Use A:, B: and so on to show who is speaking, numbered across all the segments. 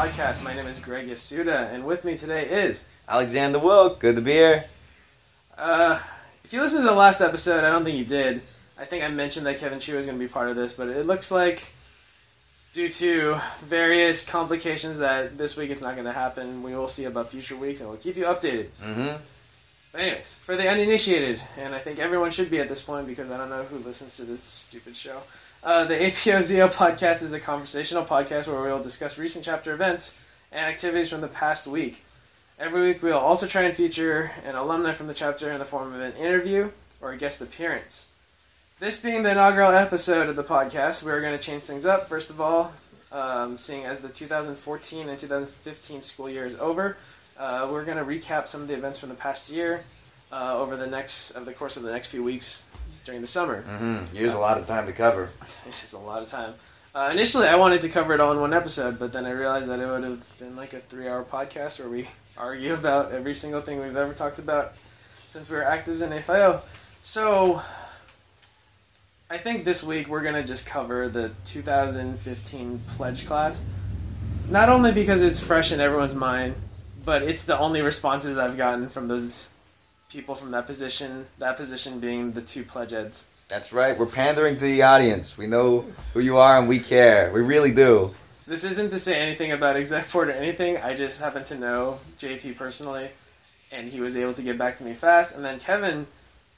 A: podcast. My name is Greg Yasuda, and with me today is.
B: Alexander Wilk, good to be here.
A: Uh, if you listened to the last episode, I don't think you did. I think I mentioned that Kevin Chu was going to be part of this, but it looks like due to various complications that this week it's not going to happen. We will see about future weeks, and we'll keep you updated.
B: Mm-hmm.
A: But anyways, for the uninitiated, and I think everyone should be at this point because I don't know who listens to this stupid show. Uh, the APOZO podcast is a conversational podcast where we will discuss recent chapter events and activities from the past week. Every week, we will also try and feature an alumni from the chapter in the form of an interview or a guest appearance. This being the inaugural episode of the podcast, we're going to change things up. First of all, um, seeing as the 2014 and 2015 school year is over, uh, we're going to recap some of the events from the past year uh, over the next of the course of the next few weeks during the summer.
B: Mm-hmm. A lot of time to cover.
A: It's just a lot of time. Uh, initially, I wanted to cover it all in one episode, but then I realized that it would have been like a three-hour podcast where we argue about every single thing we've ever talked about since we were actives in AFIO. So, I think this week we're gonna just cover the 2015 pledge class. Not only because it's fresh in everyone's mind, but it's the only responses I've gotten from those people from that position. That position being the two pledge eds.
B: That's right. We're pandering to the audience. We know who you are and we care. We really do.
A: This isn't to say anything about exec board or anything. I just happen to know JP personally, and he was able to get back to me fast. And then Kevin,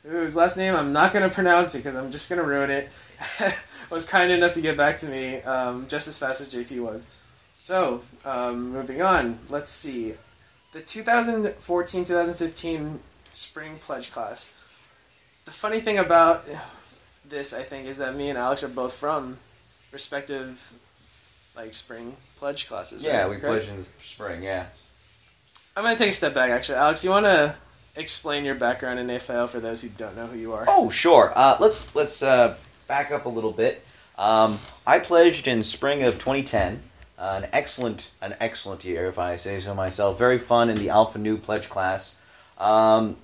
A: whose last name I'm not going to pronounce because I'm just going to ruin it, was kind enough to get back to me um, just as fast as JP was. So, um, moving on, let's see. The 2014 2015 spring pledge class. The funny thing about this, I think, is that me and Alex are both from respective like spring pledge classes.
B: Yeah,
A: right?
B: we pledged in spring, yeah.
A: I'm gonna take a step back. Actually, Alex, you want to explain your background in AFL for those who don't know who you are?
B: Oh, sure. Uh, let's let's uh, back up a little bit. Um, I pledged in spring of 2010. Uh, an excellent, an excellent year, if I say so myself. Very fun in the Alpha Nu pledge class. Um,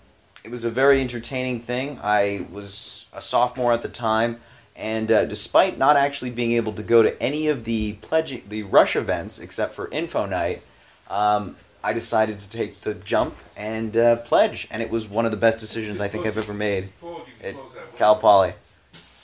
B: it was a very entertaining thing. I was a sophomore at the time, and uh, despite not actually being able to go to any of the pledge, the rush events except for Info Night, um, I decided to take the jump and uh, pledge, and it was one of the best decisions I think I've ever made at Cal Poly.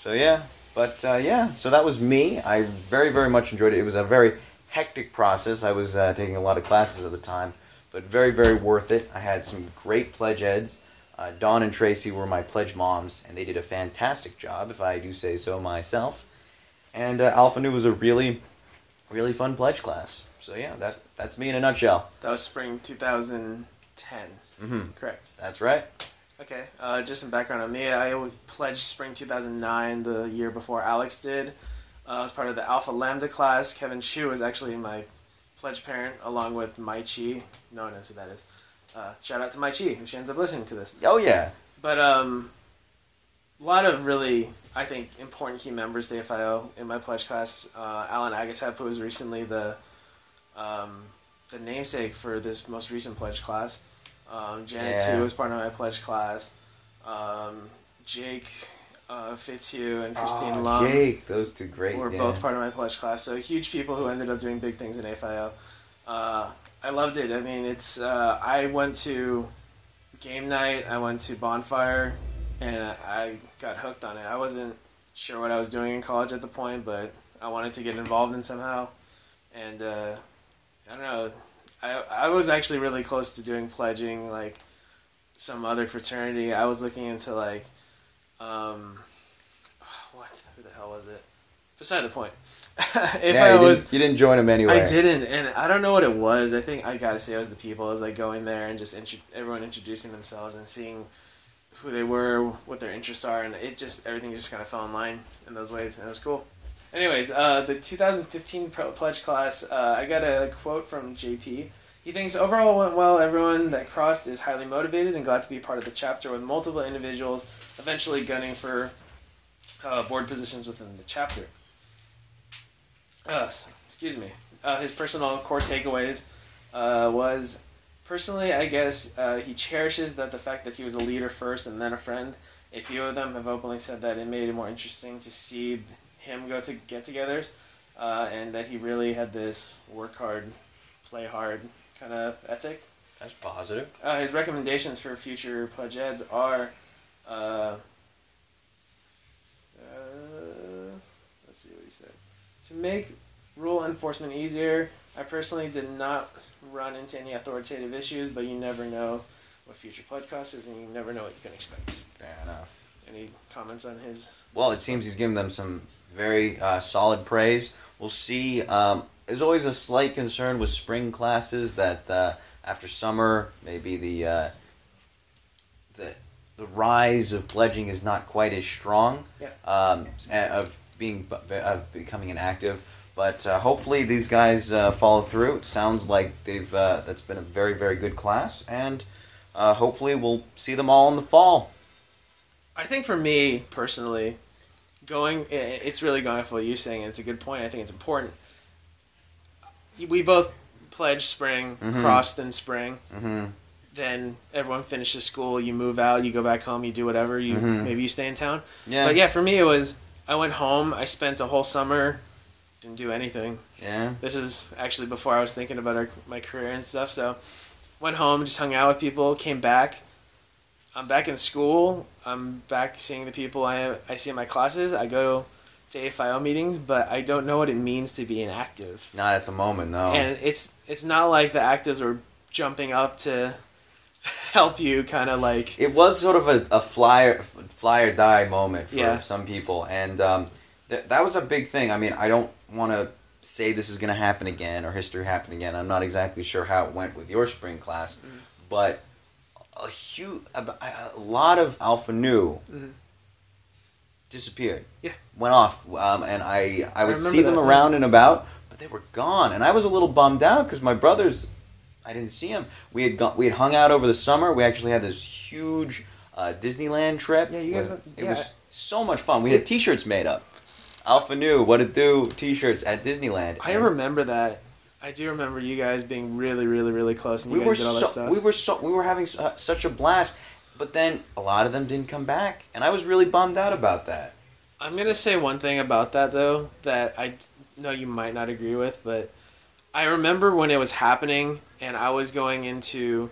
B: So yeah, but uh, yeah, so that was me. I very very much enjoyed it. It was a very hectic process. I was uh, taking a lot of classes at the time, but very very worth it. I had some great pledge eds. Uh, Dawn and Tracy were my pledge moms, and they did a fantastic job, if I do say so myself. And uh, Alpha Nu was a really, really fun pledge class. So yeah, that that's me in a nutshell.
A: That was spring 2010.
B: hmm
A: Correct.
B: That's right.
A: Okay. Uh, just some background on me. I pledged spring 2009, the year before Alex did. Uh, I was part of the Alpha Lambda class. Kevin Shu was actually my pledge parent, along with Mai Chi. No one knows who that is. Uh, shout out to Mai Chi, if she ends up listening to this.
B: Oh yeah.
A: But um, a lot of really, I think, important key members of the FIO in my pledge class. Uh, Alan Agatep, who was recently the um, the namesake for this most recent pledge class. Um, Janet
B: Yeah.
A: too was part of my pledge class. Um, Jake uh, Fitzhugh and Christine
B: Aw,
A: Lum
B: Jake, those two great.
A: were
B: yeah.
A: both part of my pledge class. So huge people who ended up doing big things in AFIO. Uh, I loved it. I mean, it's. Uh, I went to game night. I went to bonfire, and I got hooked on it. I wasn't sure what I was doing in college at the point, but I wanted to get involved in somehow. And uh, I don't know. I I was actually really close to doing pledging like some other fraternity. I was looking into like um, what who the hell was it? Beside the point. if
B: yeah,
A: I
B: you,
A: was
B: didn't, you didn't join him anyway.
A: I didn't, and I don't know what it was. I think I gotta say it was the people. It was like going there and just intro- everyone introducing themselves and seeing who they were, what their interests are, and it just everything just kind of fell in line in those ways, and it was cool. Anyways, uh, the 2015 pro- pledge class, uh, I got a quote from JP. He thinks overall went well. Everyone that crossed is highly motivated and glad to be part of the chapter with multiple individuals eventually gunning for uh, board positions within the chapter. Uh, excuse me. Uh, his personal core takeaways uh, was personally, I guess uh, he cherishes that the fact that he was a leader first and then a friend. A few of them have openly said that it made it more interesting to see him go to get-togethers, uh, and that he really had this work hard, play hard kind of ethic.
B: That's positive.
A: Uh, his recommendations for future pledge eds are, uh, uh, let's see what he said. To make rule enforcement easier, I personally did not run into any authoritative issues, but you never know what future pledge costs is, and you never know what you can expect.
B: Fair enough.
A: Any comments on his?
B: Well, it seems he's given them some very uh, solid praise. We'll see. Um, there's always a slight concern with spring classes that uh, after summer, maybe the uh, the the rise of pledging is not quite as strong.
A: Yeah.
B: Um, of being of becoming an active. But uh, hopefully these guys uh, follow through. It sounds like they've uh, that's been a very very good class, and uh, hopefully we'll see them all in the fall.
A: I think for me personally, going it's really going for what you're saying. and It's a good point. I think it's important. We both pledged spring,
B: Mhm.
A: crossed in spring.
B: Mm-hmm.
A: Then everyone finishes school. You move out. You go back home. You do whatever. You
B: Mhm.
A: maybe you stay in town.
B: Yeah.
A: But yeah, for me it was I went home. I spent a whole summer, didn't do anything.
B: Yeah.
A: This is actually before I was thinking about our, my career and stuff. So, went home, just hung out with people, came back. I'm back in school. I'm back seeing the people I I see in my classes. I go to AFIO meetings, but I don't know what it means to be an active.
B: Not at the moment, no.
A: And it's it's not like the actives were jumping up to help you, kind of like
B: it was sort of a, a flyer fly or die moment for
A: Yeah.
B: some people, and um, th- that was a big thing. I mean, I don't want to say this is going to happen again or history happen again. I'm not exactly sure how it went with your spring class,
A: Mhm.
B: but a huge a, a lot of Alpha Nu
A: Mhm.
B: Disappeared.
A: Yeah.
B: went off, um, and I I would
A: remember
B: see them
A: that,
B: around and about, but they were gone, and I was a little bummed out because my brothers, I didn't see them. We had gone, we had hung out over the summer. We actually had this huge uh, Disneyland trip.
A: Yeah, you guys went-
B: It
A: yeah.
B: was so much fun. We had T-shirts made up. Alpha Nu, what it do? T-shirts at Disneyland.
A: I
B: And
A: remember that. I do remember you guys being really, really, really close, and you
B: We
A: guys
B: were
A: did all that
B: so
A: stuff.
B: we were so we were having su- such a blast, but then a lot of them didn't come back, and I was really bummed out about that.
A: I'm gonna say one thing about that though that I know you might not agree with, but I remember when it was happening and I was going into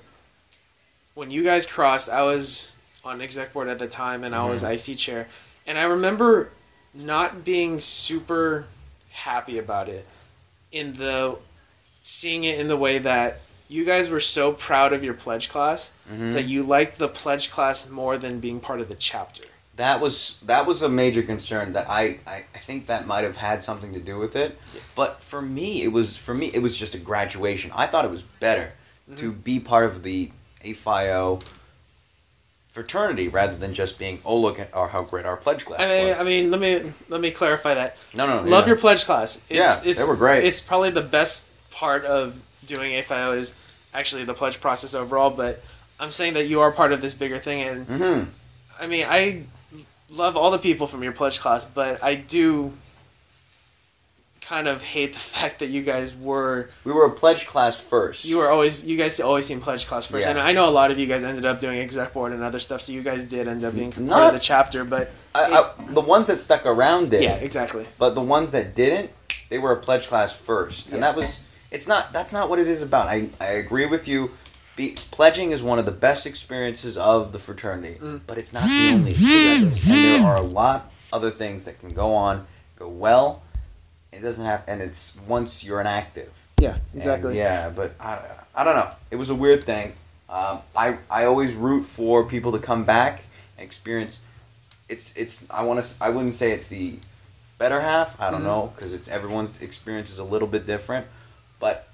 A: when you guys crossed. I was on exec board at the time and I was mm-hmm. IC chair, and I remember not being super happy about it in the seeing it in the way that you guys were so proud of your pledge class
B: Mhm.
A: that you liked the pledge class more than being part of the chapter.
B: That was that was a major concern that I, I, I think that might have had something to do with it.
A: Yeah.
B: But for me it was for me it was just a graduation. I thought it was better to
A: Mm-hmm.
B: be part of the AFIO fraternity rather than just being oh look at our how great our pledge class
A: I mean,
B: was.
A: I mean, let me let me clarify that.
B: no, no, no.
A: Love
B: yeah.
A: your pledge class. It's,
B: Yeah,
A: it's,
B: they were great.
A: It's probably the best part of doing AFIO is actually the pledge process overall. But I'm saying that you are part of this bigger thing, and
B: Mhm.
A: I mean, I love all the people from your pledge class, but I do kind of hate the fact that you guys were
B: We were a pledge class first.
A: you were always you guys always seem pledge class first,
B: Yeah.
A: and I know a lot of you guys ended up doing exec board and other stuff, so you guys did end up being part
B: Not-
A: of the chapter. But
B: I, I, the ones that stuck around did.
A: yeah, exactly.
B: But the ones that didn't, they were a pledge class first, and
A: Yeah.
B: that was. It's not. That's not what it is about. I I agree with you. Be, pledging is one of the best experiences of the fraternity,
A: Mm.
B: but it's not the only. And there are a lot other things that can go on, go well. It doesn't have, and it's once you're an active.
A: Yeah,
B: And yeah, but I, I don't know. It was a weird thing. Um, I I always root for people to come back and experience. It's it's I want to I wouldn't say it's the better half. I don't
A: Mhm.
B: know because it's everyone's experience is a little bit different,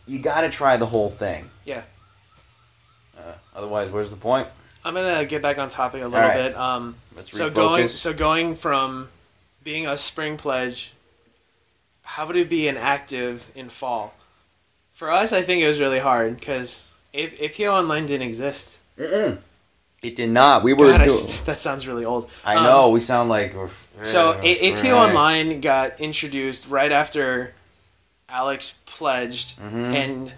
B: you got to try the whole thing.
A: Yeah.
B: Uh, otherwise, where's the point?
A: I'm gonna get back on topic a little
B: Alright.
A: bit. Um,
B: Let's
A: so
B: refocus.
A: going so going from being a spring pledge, how would it be an active in fall? For us, I think it was really hard because APO Online didn't exist.
B: Mm-mm. It did not. We were.
A: God, I that sounds really old.
B: I
A: Um,
B: know we sound like. we're-
A: So
B: uh,
A: APO
B: right.
A: Online got introduced right after Alex pledged,
B: Mhm.
A: and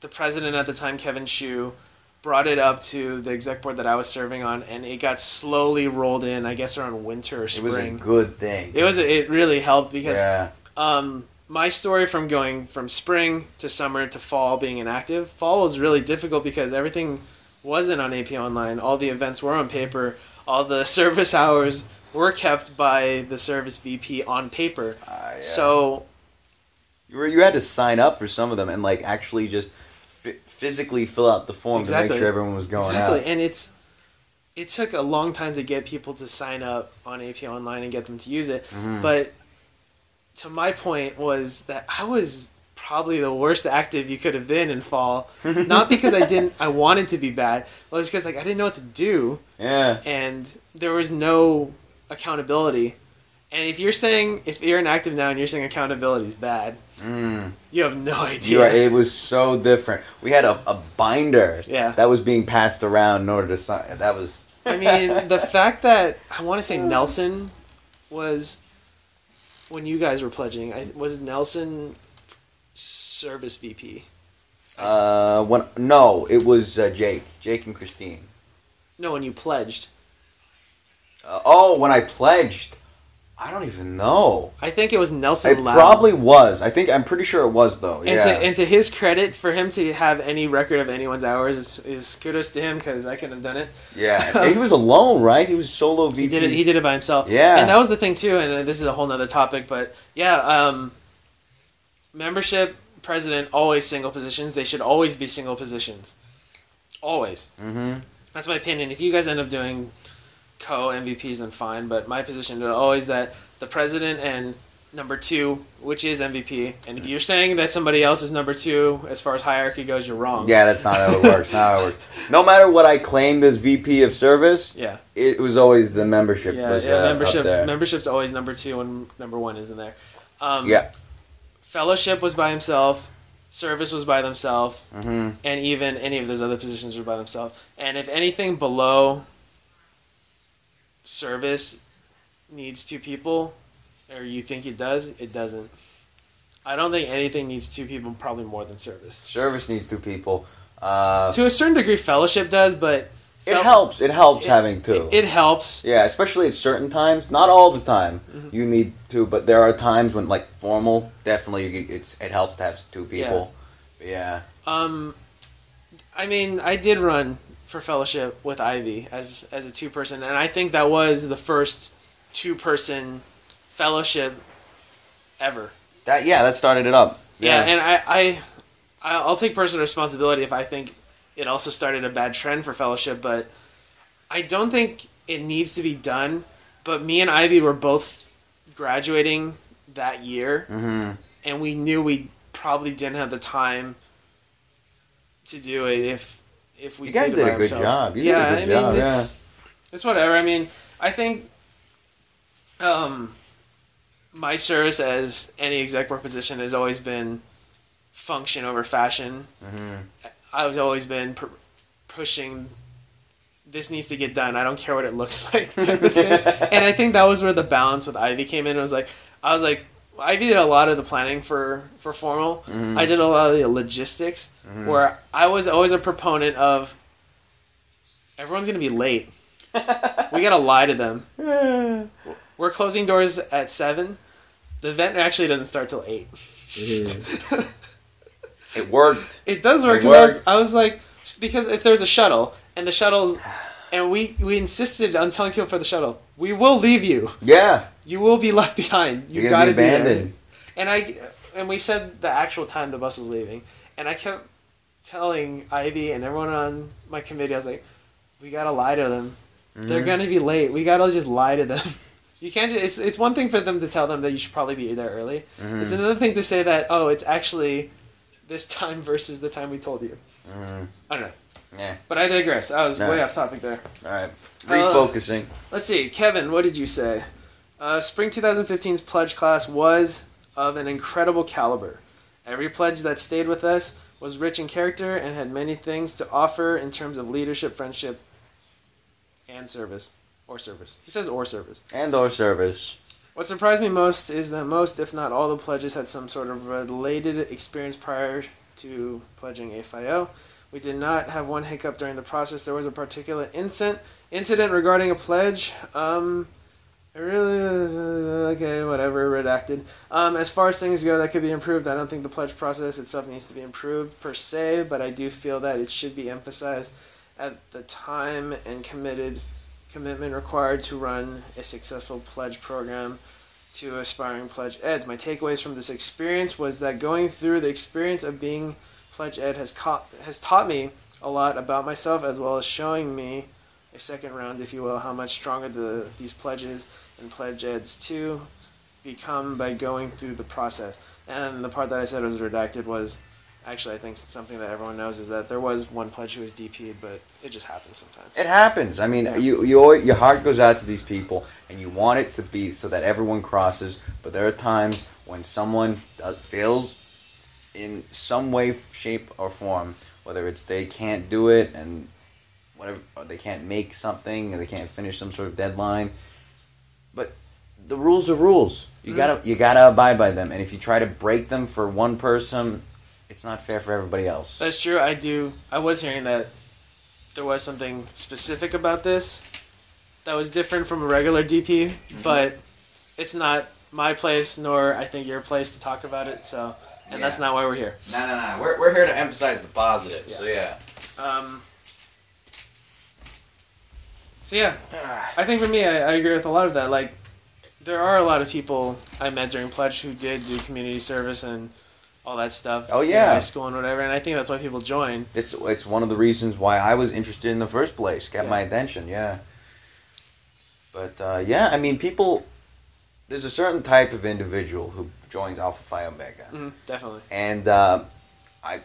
A: the president at the time, Kevin Shu, brought it up to the exec board that I was serving on, and it got slowly rolled in. I guess around winter or spring.
B: It was a good thing.
A: It was. It really helped because
B: yeah.
A: um, my story from going from spring to summer to fall being inactive. Fall was really difficult because everything wasn't on AP Online. All the events were on paper. All the service hours were kept by the service VP on paper.
B: Ah, yeah.
A: So
B: you were you had to sign up for some of them and like actually just f- physically fill out the form to make sure everyone was going out.
A: exactly,
B: out.
A: and it's it took a long time to get people to sign up on AP Online and get them to use it.
B: Mhm.
A: But to my point was that I was probably the worst active you could have been in fall. Not because I didn't I wanted to be bad, but it's because like I didn't know what to do
B: yeah.
A: and there was no accountability. And if you're saying if you're an active now and you're saying accountability is bad,
B: Mm.
A: you have no idea.
B: You're right, it was so different. We had a, a binder
A: Yeah.
B: that was being passed around in order to sign. That was.
A: I mean, the fact that I want to say Nelson was when you guys were pledging. I, was Nelson service VP?
B: Uh, when no, it was uh, Jake, Jake and Christine.
A: No, when you pledged.
B: Uh, oh, when I pledged, I don't even know.
A: I think it was Nelson.
B: It probably was. I think I'm pretty sure it was though.
A: And,
B: Yeah.
A: to, and to his credit, for him to have any record of anyone's hours is, is kudos to him because I couldn't have done it.
B: yeah. he was alone, right? He was solo VP.
A: He did it. He did it by himself.
B: Yeah.
A: and that was the thing too. And this is a whole nother topic, but yeah, um, membership president always single positions. They should always be single positions. Always.
B: Mm-hmm.
A: That's my opinion. If you guys end up doing co MVPs, then fine. But my position is always that the president and number two, which is MVP. And if you're saying that somebody else is number two as far as hierarchy goes, you're wrong.
B: Yeah, that's not how it works. not how it works. No matter what I claimed as VP of service,
A: Yeah.
B: it was always the membership
A: Yeah.
B: was
A: yeah
B: uh,
A: membership. Membership's always number two, and number one isn't there. Um,
B: yeah.
A: Fellowship was by himself. Service was by themselves.
B: Mm-hmm.
A: and even any of those other positions were by themselves. And if anything below service needs two people, or you think it does, it doesn't. I don't think anything needs two people, probably more than service.
B: Service needs two people. Uh,
A: To a certain degree, fellowship does, but
B: it
A: fel-
B: helps. It helps
A: it-
B: having two.
A: It, it helps.
B: yeah, especially at certain times. Not all the time.
A: Mhm.
B: You need two, but there are times when, like formal, definitely it's it helps to have two people. Yeah.
A: Um, I mean, I did run for fellowship with Ivy as as a two person, and I think that was the first two person fellowship ever.
B: That yeah, that started it up.
A: Yeah, and I, I, I- I'll take personal responsibility if I think it also started a bad trend for fellowship, but I don't think it needs to be done. But me and Ivy were both graduating that year,
B: mm-hmm.
A: and we knew we probably didn't have the time to do it if if we
B: You guys did
A: by
B: a good
A: ourselves.
B: job. You did a
A: yeah, I mean,
B: job,
A: it's it's whatever. I mean, I think um my service as any exec board position has always been function over fashion.
B: Mm-hmm.
A: I've always been pr- pushing. This needs to get done. I don't care what it looks like. type of thing. and I think that was where the balance with Ivy came in. It was like I was like Ivy did a lot of the planning for for formal.
B: Mhm.
A: I did a lot of the logistics.
B: Mhm.
A: Where I was always a proponent of everyone's gonna be late. We gotta lie to them. We're closing doors at seven. The event actually doesn't start till eight.
B: it worked.
A: It does work because I was. I was like, because if there's a shuttle and the shuttle's, and we we insisted on telling people for the shuttle, we will leave you.
B: Yeah,
A: You will be left behind. You
B: you're
A: got to
B: be
A: be
B: abandoned.
A: And I and we said the actual time the bus was leaving, and I kept telling Ivy and everyone on my committee, I was like, we gotta lie to them. They're
B: Mhm.
A: gonna be late. We gotta just lie to them. You can't. Just, it's it's one thing for them to tell them that you should probably be there early.
B: Mhm.
A: It's another thing to say that oh, it's actually this time versus the time we told you.
B: Mhm.
A: I don't know.
B: Yeah.
A: But I digress. I was
B: No.
A: way off topic there.
B: All right.
A: Uh,
B: Refocusing.
A: Let's see, Kevin, what did you say? Uh, Spring 2015's pledge class was of an incredible caliber. Every pledge that stayed with us was rich in character and had many things to offer in terms of leadership, friendship, and service. Or service. He says or service.
B: and or service.
A: What surprised me most is that most, if not all, the pledges had some sort of related experience prior to pledging AFIO. We did not have one hiccup during the process. There was a particular incident incident regarding a pledge. Um, I really uh, okay, whatever, redacted. Um, as far as things go, that could be improved. I don't think the pledge process itself needs to be improved per se, but I do feel that it should be emphasized at the time and committed commitment required to run a successful pledge program to aspiring pledge eds. My takeaways from this experience was that going through the experience of being pledge ed has caught, has taught me a lot about myself as well as showing me a second round, if you will, how much stronger the these pledges and pledge eds to become by going through the process. And the part that I said was redacted was actually I think something that everyone knows is that there was one pledge who was DP'd, but it just happens sometimes.
B: It happens. I mean,
A: Yeah.
B: you, you always, your heart goes out to these people, and you want it to be so that everyone crosses. But there are times when someone does, fails in some way, shape, or form. Whether it's they can't do it, and whatever, or they can't make something, or they can't finish some sort of deadline. But the rules are rules. You gotta you gotta abide by them. And if you try to break them for one person, it's not fair for everybody else.
A: That's true. I do. I was hearing that there was something specific about this that was different from a regular DP, mm-hmm. but it's not my place nor I think your place to talk about it. So, and that's not why we're here.
B: No, no, no. We're, we're here to emphasize the positive.
A: Yeah.
B: So yeah.
A: Um, so yeah, I think for me, I, I agree with a lot of that. Like, there are a lot of people I met during pledge who did do community service and all that stuff.
B: Oh,
A: in
B: yeah.
A: high school and whatever, and I think that's why people join.
B: It's it's one of the reasons why I was interested in the first place. Got
A: Yeah.
B: my attention, yeah. But uh, yeah, I mean, people. There's a certain type of individual who joins Alpha Phi Omega,
A: Mm, definitely.
B: and uh, I,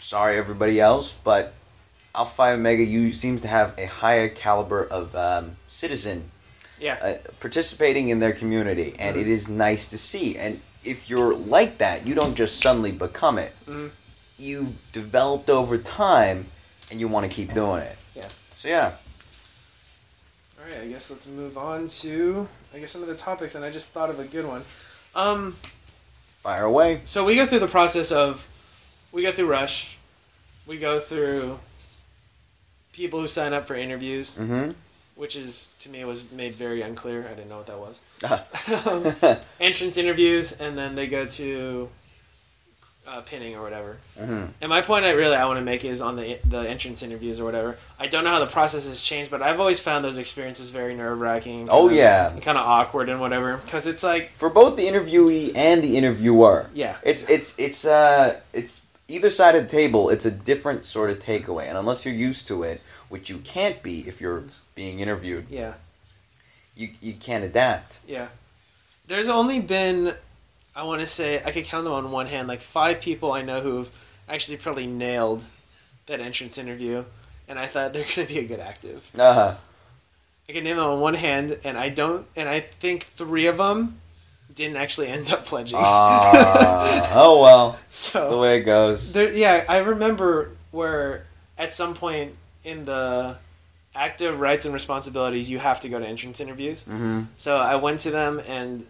B: sorry everybody else, but Alpha Phi Omega you seems to have a higher caliber of um, citizen
A: Yeah.
B: uh, participating in their community, and
A: Mhm.
B: it is nice to see. And if you're like that, you don't just suddenly become it.
A: Mhm.
B: You've developed over time, and you want to keep doing it.
A: Yeah.
B: So yeah.
A: All right, I guess let's move on to I guess some of the topics, and I just thought of a good one. Um,
B: Fire away.
A: so we go through the process of we go through Rush, we go through people who sign up for interviews,
B: Mm-hmm.
A: which is to me was made very unclear. I didn't know what that was.
B: mm-hmm.
A: Entrance interviews, and then they go to uh, pinning or whatever.
B: Mm-hmm.
A: And my point, I really I want to make is on the the entrance interviews or whatever. I don't know how the process has changed, but I've always found those experiences very nerve wracking.
B: Oh yeah.
A: kind of awkward and whatever because it's like
B: For both the interviewee and the interviewer,
A: yeah
B: it's it's it's uh it's either side of the table. It's a different sort of takeaway, and unless you're used to it, which you can't be if you're being interviewed,
A: yeah
B: you you can't adapt.
A: yeah there's only been i want to say i could count them on one hand. Like five people i know who've actually probably nailed that entrance interview and i thought they're going to be a good active.
B: Uh,
A: i can name them on one hand and i don't and i think three of them didn't actually end up pledging.
B: Uh, oh well, that's the way it goes.
A: there yeah i remember where at some point in the active rights and responsibilities you have to go to entrance interviews.
B: Mm-hmm.
A: So I went to them, and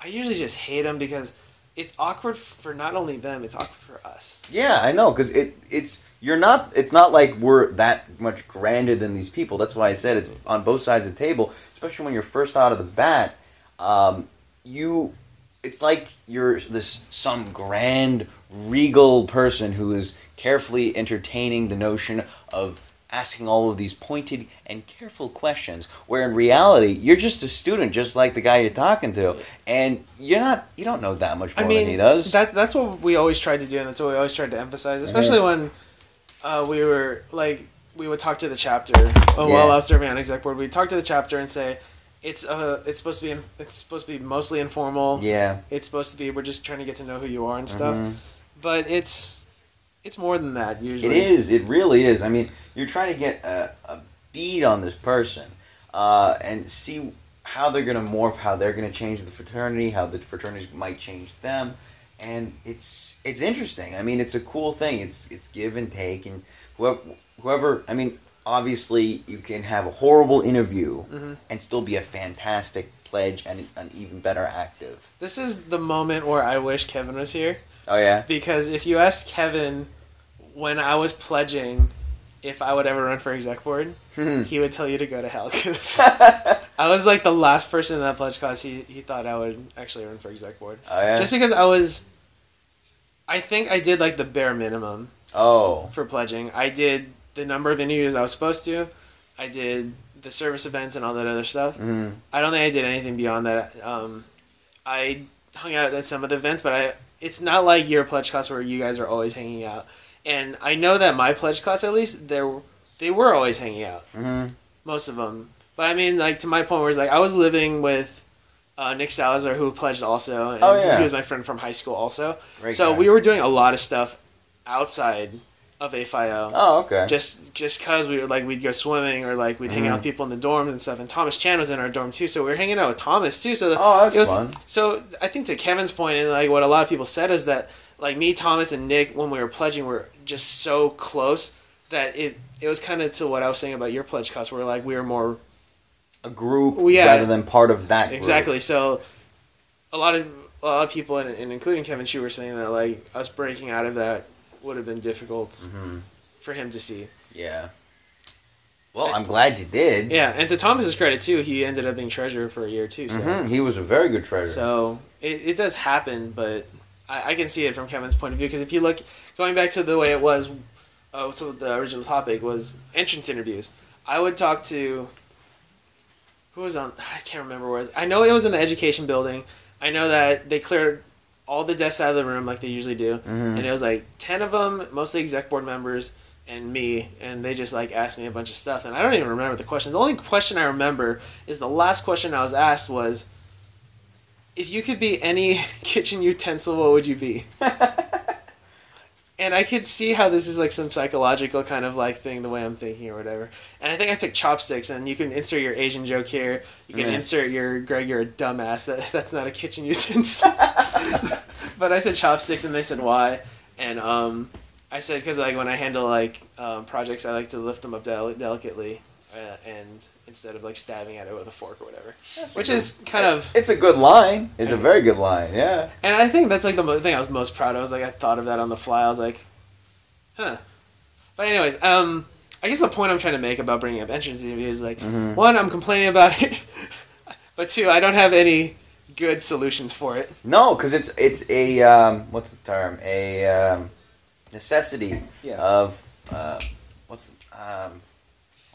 A: I usually just hate them because it's awkward for not only them, it's awkward for us.
B: Yeah, I know, because it it's you're not. It's not like we're that much grander than these people. That's why I said it's on both sides of the table, especially when you're first out of the bat. Um, you, it's like you're this some grand regal person who is carefully entertaining the notion of asking all of these pointed and careful questions where in reality you're just a student just like the guy you're talking to and you're not you don't know that much more
A: I mean,
B: than he does
A: that that's what we always tried to do, and that's what we always tried to emphasize, especially when uh, we were like we would talk to the chapter uh, while I was serving on exec board. We'd talk to the chapter and say. It's uh, it's supposed to be in, it's supposed to be mostly informal.
B: yeah
A: It's supposed to be we're just trying to get to know who you are and stuff.
B: Mhm.
A: But it's it's more than that
B: It
A: usually.
B: is. It really is. I mean, you're trying to get a, a bead on this person uh, and see how they're going to morph, how they're going to change the fraternity, how the fraternities might change them, and it's it's interesting. I mean, it's a cool thing. It's it's give and take, and whoever whoever. I mean, obviously, you can have a horrible interview
A: hmm
B: and still be a fantastic pledge and an even better active.
A: This is the moment where I wish Kevin was here.
B: Oh yeah.
A: Because if you asked Kevin when I was pledging, if I would ever run for exec board,
B: Hmm.
A: he would tell you to go to hell. 'cause I was like the last person in that pledge class. He he thought I would actually run for exec board,
B: oh yeah.
A: just because I was. I think I did like the bare minimum
B: oh.
A: for pledging. I did the number of interviews I was supposed to. I did the service events and all that other stuff.
B: hmm
A: I don't think I did anything beyond that. Um, I hung out at some of the events, but I it's not like your pledge class where you guys are always hanging out. And I know that my pledge class, at least, they they were always hanging out,
B: hmm
A: most of them. But I mean, like to my point, where it's like I was living with uh, Nick Salazar, who pledged also, and
B: Oh, yeah.
A: he was my friend from high school also.
B: Great
A: so
B: guy.
A: we were doing a lot of stuff outside of AFIO
B: Oh okay.
A: just just cause we were like we'd go swimming or like we'd hang out mm-hmm. with people in the dorms and stuff and thomas chan was in our dorm too so we were hanging out with thomas too so
B: oh, that's
A: it was
B: fun.
A: so i think to kevin's point and like what a lot of people said is that like me thomas and nick when we were pledging were just so close that it it was kind of to what i was saying about your pledge class where like we were more
B: A group
A: Well, yeah.
B: rather than part of that. Group.
A: exactly so a lot of a lot of people and, and including kevin Shu were saying that like us breaking out of that would have been difficult
B: hmm
A: for him to see
B: Yeah. Well, I'm glad you did.
A: yeah and to thomas's credit too he ended up being treasurer for a year too so
B: hmm He was a very good treasurer.
A: So it, it does happen, but I, I can see it from Kevin's point of view because if you look, going back to the way it was, uh, to the original topic was entrance interviews. I would talk to who was on. I can't remember where. I know it was in the education building. I know that they cleared all the desks out of the room like they usually do,
B: Mhm.
A: and it was like ten of them, mostly exec board members and me, and they just like asked me a bunch of stuff, and I don't even remember the question. The only question I remember is the last question I was asked was, "If you could be any kitchen utensil, what would you be?" And I could see how this is like some psychological kind of like thing, the way I'm thinking or whatever. And I think I picked chopsticks, and you can insert your Asian joke here. You can
B: Yeah.
A: insert your Greg, you're a dumbass. That that's not a kitchen utensil. but I said chopsticks, and they said why. And um, I said because like when I handle like um, projects, I like to lift them up del- delicately, uh, and instead of like stabbing at it with a fork or whatever. Which is kind of
B: It's a good line. It's a very good line. Yeah.
A: and I think that's like the thing I was most proud of. I Was like I thought of that on the fly. I was like, huh. But anyways, um, I guess the point I'm trying to make about bringing up entrance interviews is like,
B: Mhm.
A: one, I'm complaining about it, but two, I don't have any good solutions for it.
B: No, because it's it's a um, what's the term? A um, necessity
A: Yeah.
B: of uh, what's the, um,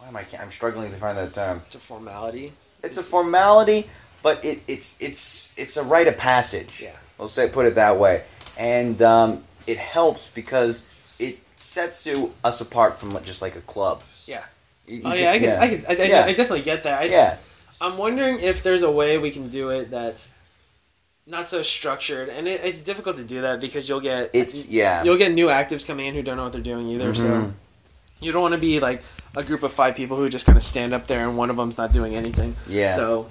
B: why am I? I'm struggling to find that term.
A: It's a formality.
B: It's a formality, but it, it's it's it's a rite of passage.
A: Yeah.
B: We'll say put it that way, and um, it helps because it sets you us apart from just like a club.
A: Yeah.
B: You- you
A: Oh
B: can-
A: yeah, I, can, I, can, I, I,
B: Yeah.
A: I definitely get that. I just,
B: yeah.
A: I'm wondering if there's a way we can do it that's not so structured, and it, it's difficult to do that because you'll get
B: It's yeah.
A: you'll get new actives coming in who don't know what they're doing either. So
B: Mhm.
A: You don't want to be like a group of five people who just kind of stand up there and one of them's not doing anything.
B: Yeah.
A: So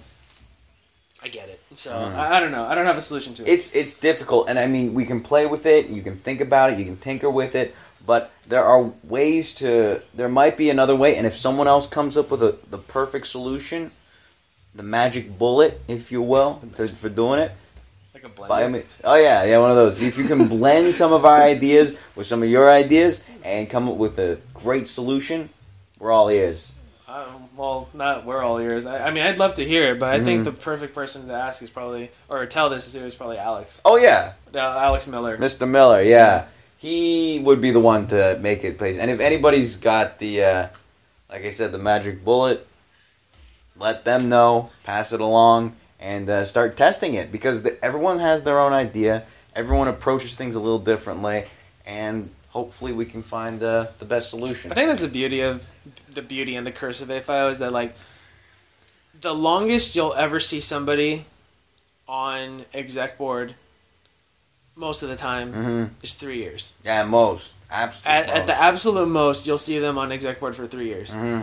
A: I get it. So
B: Mm.
A: I, I don't know. I don't have a solution to it.
B: it's it's difficult and i mean we can play with it you can think about it you can tinker with it but there are ways to there might be another way and if someone else comes up with a, the perfect solution the magic bullet if you will to, for doing it
A: like a blender.
B: me oh yeah yeah one of those if you can blend some of our ideas with some of your ideas and come up with a great solution we're all ears
A: Um, well, not we're all ears. I, I mean, I'd love to hear it, but I think
B: Mhm.
A: the perfect person to ask is probably or tell this to is probably Alex.
B: oh yeah
A: Uh, Alex Miller.
B: Mr. Miller, yeah. He would be the one to make it place. And if anybody's got the, uh, like I said, the magic bullet, let them know, pass it along, and uh, start testing it because the, everyone has their own idea. Everyone approaches things a little differently, and hopefully we can find uh, the best solution.
A: I think that's the beauty of the beauty and the curse of AFIO is that like the longest you'll ever see somebody on exec board most of the time
B: hmm
A: is three years.
B: Yeah, most. Absolutely.
A: At, at the absolute most, you'll see them on exec board for three years.
B: hmm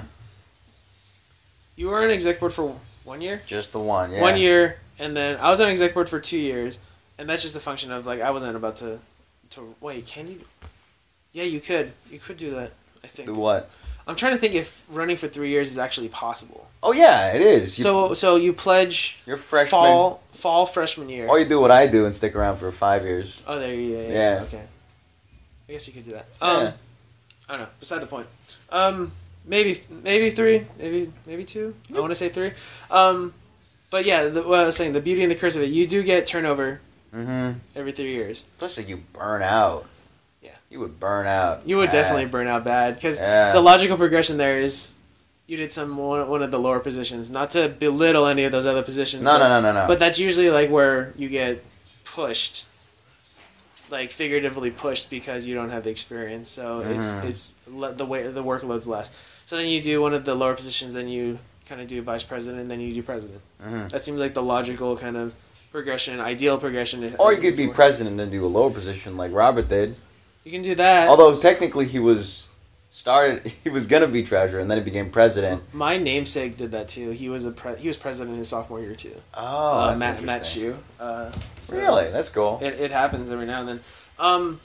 A: You were on exec board for one year,
B: Just the one, yeah.
A: one year, and then I was on exec board for two years, and that's just a function of like I wasn't about to to wait. Can you? Yeah, you could. You could do that. I think.
B: Do what?
A: I'm trying to think if running for three years is actually possible.
B: Oh, yeah, it is. You,
A: so so you pledge
B: you're freshman.
A: fall fall freshman year.
B: Or you do what I do and stick around for five years.
A: oh, there you yeah, yeah,
B: Yeah.
A: Okay. I guess you could do that.
B: Yeah.
A: Um, I don't know. Beside the point. Um, maybe maybe three, maybe maybe two. I want to say three. Um, but yeah, the, what I was saying, the beauty and the curse of it, you do get turnover
B: Mm-hmm.
A: every three years.
B: Plus, like you burn out.
A: Yeah.
B: You would burn out.
A: You would
B: bad.
A: definitely burn out bad because
B: Yeah.
A: the logical progression there is you did some one, one of the lower positions. Not to belittle any of those other positions.
B: No,
A: but,
B: no, no, no, no.
A: But that's usually like where you get pushed, like figuratively pushed because you don't have the experience. So
B: Mhm.
A: it's it's le- the way the workload's less. So then you do one of the lower positions, then you kind of do vice president, and then you do president.
B: hmm
A: That seems like the logical kind of progression, ideal progression.
B: Or you could be president and then do a lower position like Robert did.
A: You can do that.
B: Although technically he was started, he was gonna be treasurer and then he became president.
A: My namesake did that too. He was a pre- he was president in his sophomore year too.
B: Oh,
A: uh,
B: that's
A: Matt Matt. Shue. Uh, so
B: Really, that's cool.
A: It, it happens every now and then. Um,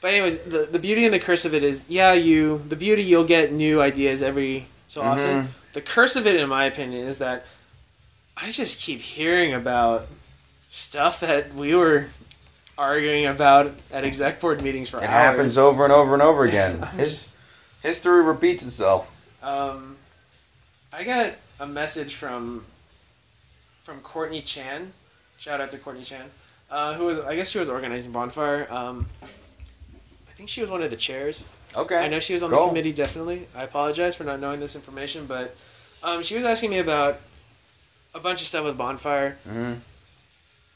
A: but anyways, the the beauty and the curse of it is, yeah, you the beauty you'll get new ideas every so often.
B: Mhm.
A: The curse of it, in my opinion, is that I just keep hearing about stuff that we were arguing about at exec board meetings for
B: It
A: hours.
B: happens over and over and over again. His, history repeats itself.
A: Um, I got a message from from Courtney Chan. Shout out to Courtney Chan, uh, who was I guess she was organizing bonfire. Um, think she was one of the chairs.
B: Okay.
A: I know she was on
B: Go.
A: the committee. Definitely. I apologize for not knowing this information, but um, she was asking me about a bunch of stuff with bonfire.
B: hmm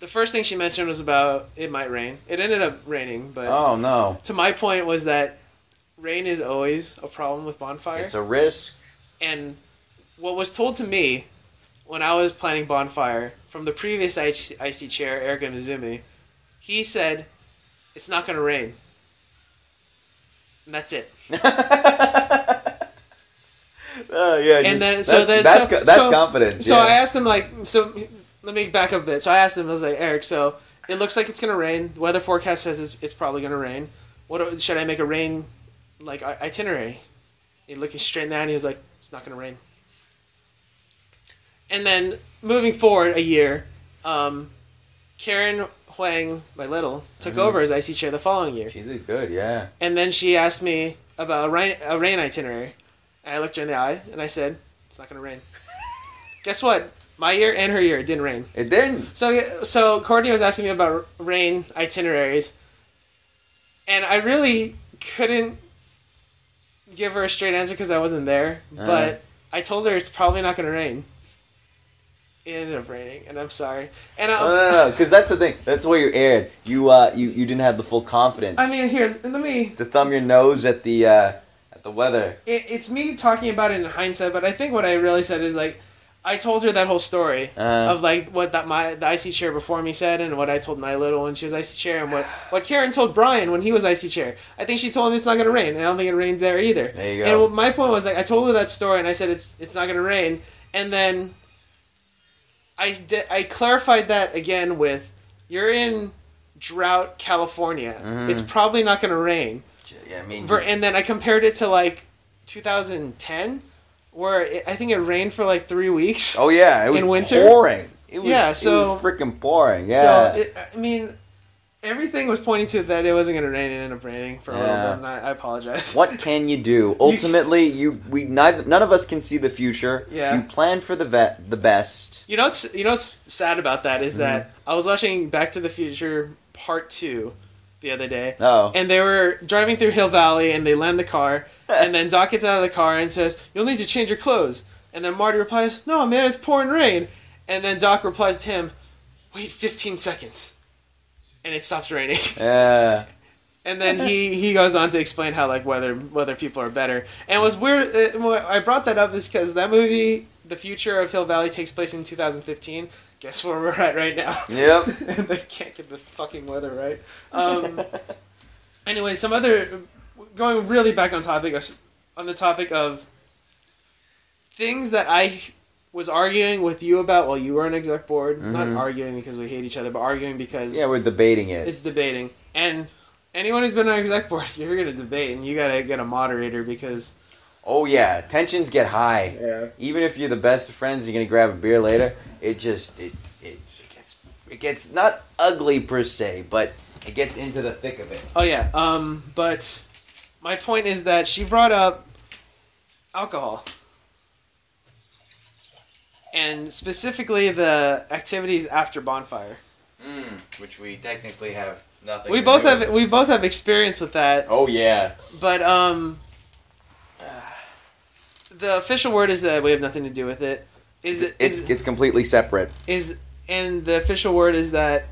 A: The first thing she mentioned was about it might rain. It ended up raining, but
B: Oh no,
A: to my point was that rain is always a problem with bonfire.
B: it's a risk.
A: And what was told to me when I was planning bonfire from the previous IC, IC chair, Eric Mizumi, he said, "It's not going to rain." And that's it.
B: Oh yeah,
A: And then- so
B: that's,
A: then-
B: that's,
A: so-
B: that's
A: so-
B: confidence.
A: So
B: yeah.
A: I asked him like, so let me back up a bit. So I asked him, I was like, Eric, so it looks like it's going to rain. Weather forecast says it's, it's probably going to rain. What should I make a rain like itinerary? He looked straight in eye and he was like, it's not going to rain. And then moving forward a year, um, Karen Huang, my little, took
B: Mhm.
A: over as IC chair the following year.
B: She did good. Yeah.
A: And then she asked me about a rain, a rain itinerary. And I looked her in the eye and I said, it's not going to rain. Guess what? My year and her year, it didn't rain.
B: It didn't.
A: So, so Courtney was asking me about rain itineraries. And I really couldn't give her a straight answer because I wasn't there.
B: Uh-huh.
A: But I told her it's probably not going to rain. It ended up raining, and I'm sorry. And I,
B: No, no, no, because that's the thing. That's where you erred. You, uh, you, you didn't have the full confidence
A: I mean, here, let me.
B: to thumb your nose at the, uh, at the weather.
A: it, it's me talking about it in hindsight, but I think what I really said is like, I told her that whole story
B: Uh,
A: of like what that my the IC chair before me said, and what I told my little when she was IC chair, and what what Karen told Brian when he was IC chair. I think she told him it's not gonna rain, and I don't think it rained there either.
B: there you go.
A: what my point was like I told her that story, and I said it's it's not gonna rain, and then I I clarified that again with you're in drought California.
B: Mhm.
A: It's probably not gonna rain.
B: yeah, I mean,
A: and then I compared it to like 2010, where it, I think it rained for like three weeks.
B: oh yeah, it was
A: in winter?
B: pouring. It was,
A: Yeah,
B: it
A: so-
B: was freaking pouring. Yeah.
A: So it, I mean, everything was pointing to that it wasn't going to rain, and ended up raining for a little
B: Yeah.
A: bit. And I, I apologize.
B: what can you do? Ultimately, you we neither none of us can see the future.
A: Yeah.
B: You plan for the vet the best.
A: You know what's you know what's sad about that is that
B: Mm-hmm.
A: I was watching Back to the Future Part Two the other day,
B: Oh.
A: and they were driving through Hill Valley, and they land the car, and then Doc gets out of the car and says, "You'll need to change your clothes." And then Marty replies, "No, man, it's pouring rain." And then Doc replies to him, "Wait 15 seconds," and it stops raining.
B: Yeah.
A: And then he, he goes on to explain how like whether whether people are better. And was weird, uh, I brought that up is because that movie, The Future of Hill Valley, takes place in 2015. Guess where we're at right now?
B: Yep.
A: and they can't get the fucking weather right. Um, anyway, some other going really back on topic on the topic of things that I was arguing with you about while you were on exec board. Not
B: Mhm.
A: arguing because we hate each other, but arguing because
B: yeah, we're debating it.
A: it's debating. And anyone who's been on exec board, you're gonna debate, and you gotta get a moderator because
B: oh yeah, tensions get high.
A: yeah,
B: Even if you're the best of friends, you're gonna grab a beer later. It just it it, it gets it gets not ugly per se, but it gets into the thick of it.
A: oh yeah. Um, but my point is that she brought up alcohol. And specifically the activities after bonfire.
C: Mm, which we technically have nothing.
A: We
C: to
A: both
C: do
A: have
C: with.
A: we both have experience with that,
C: Oh yeah.
A: but um uh, the official word is that we have nothing to do with it. Is it
B: It's
A: is,
B: it's completely separate.
A: is and the official word is that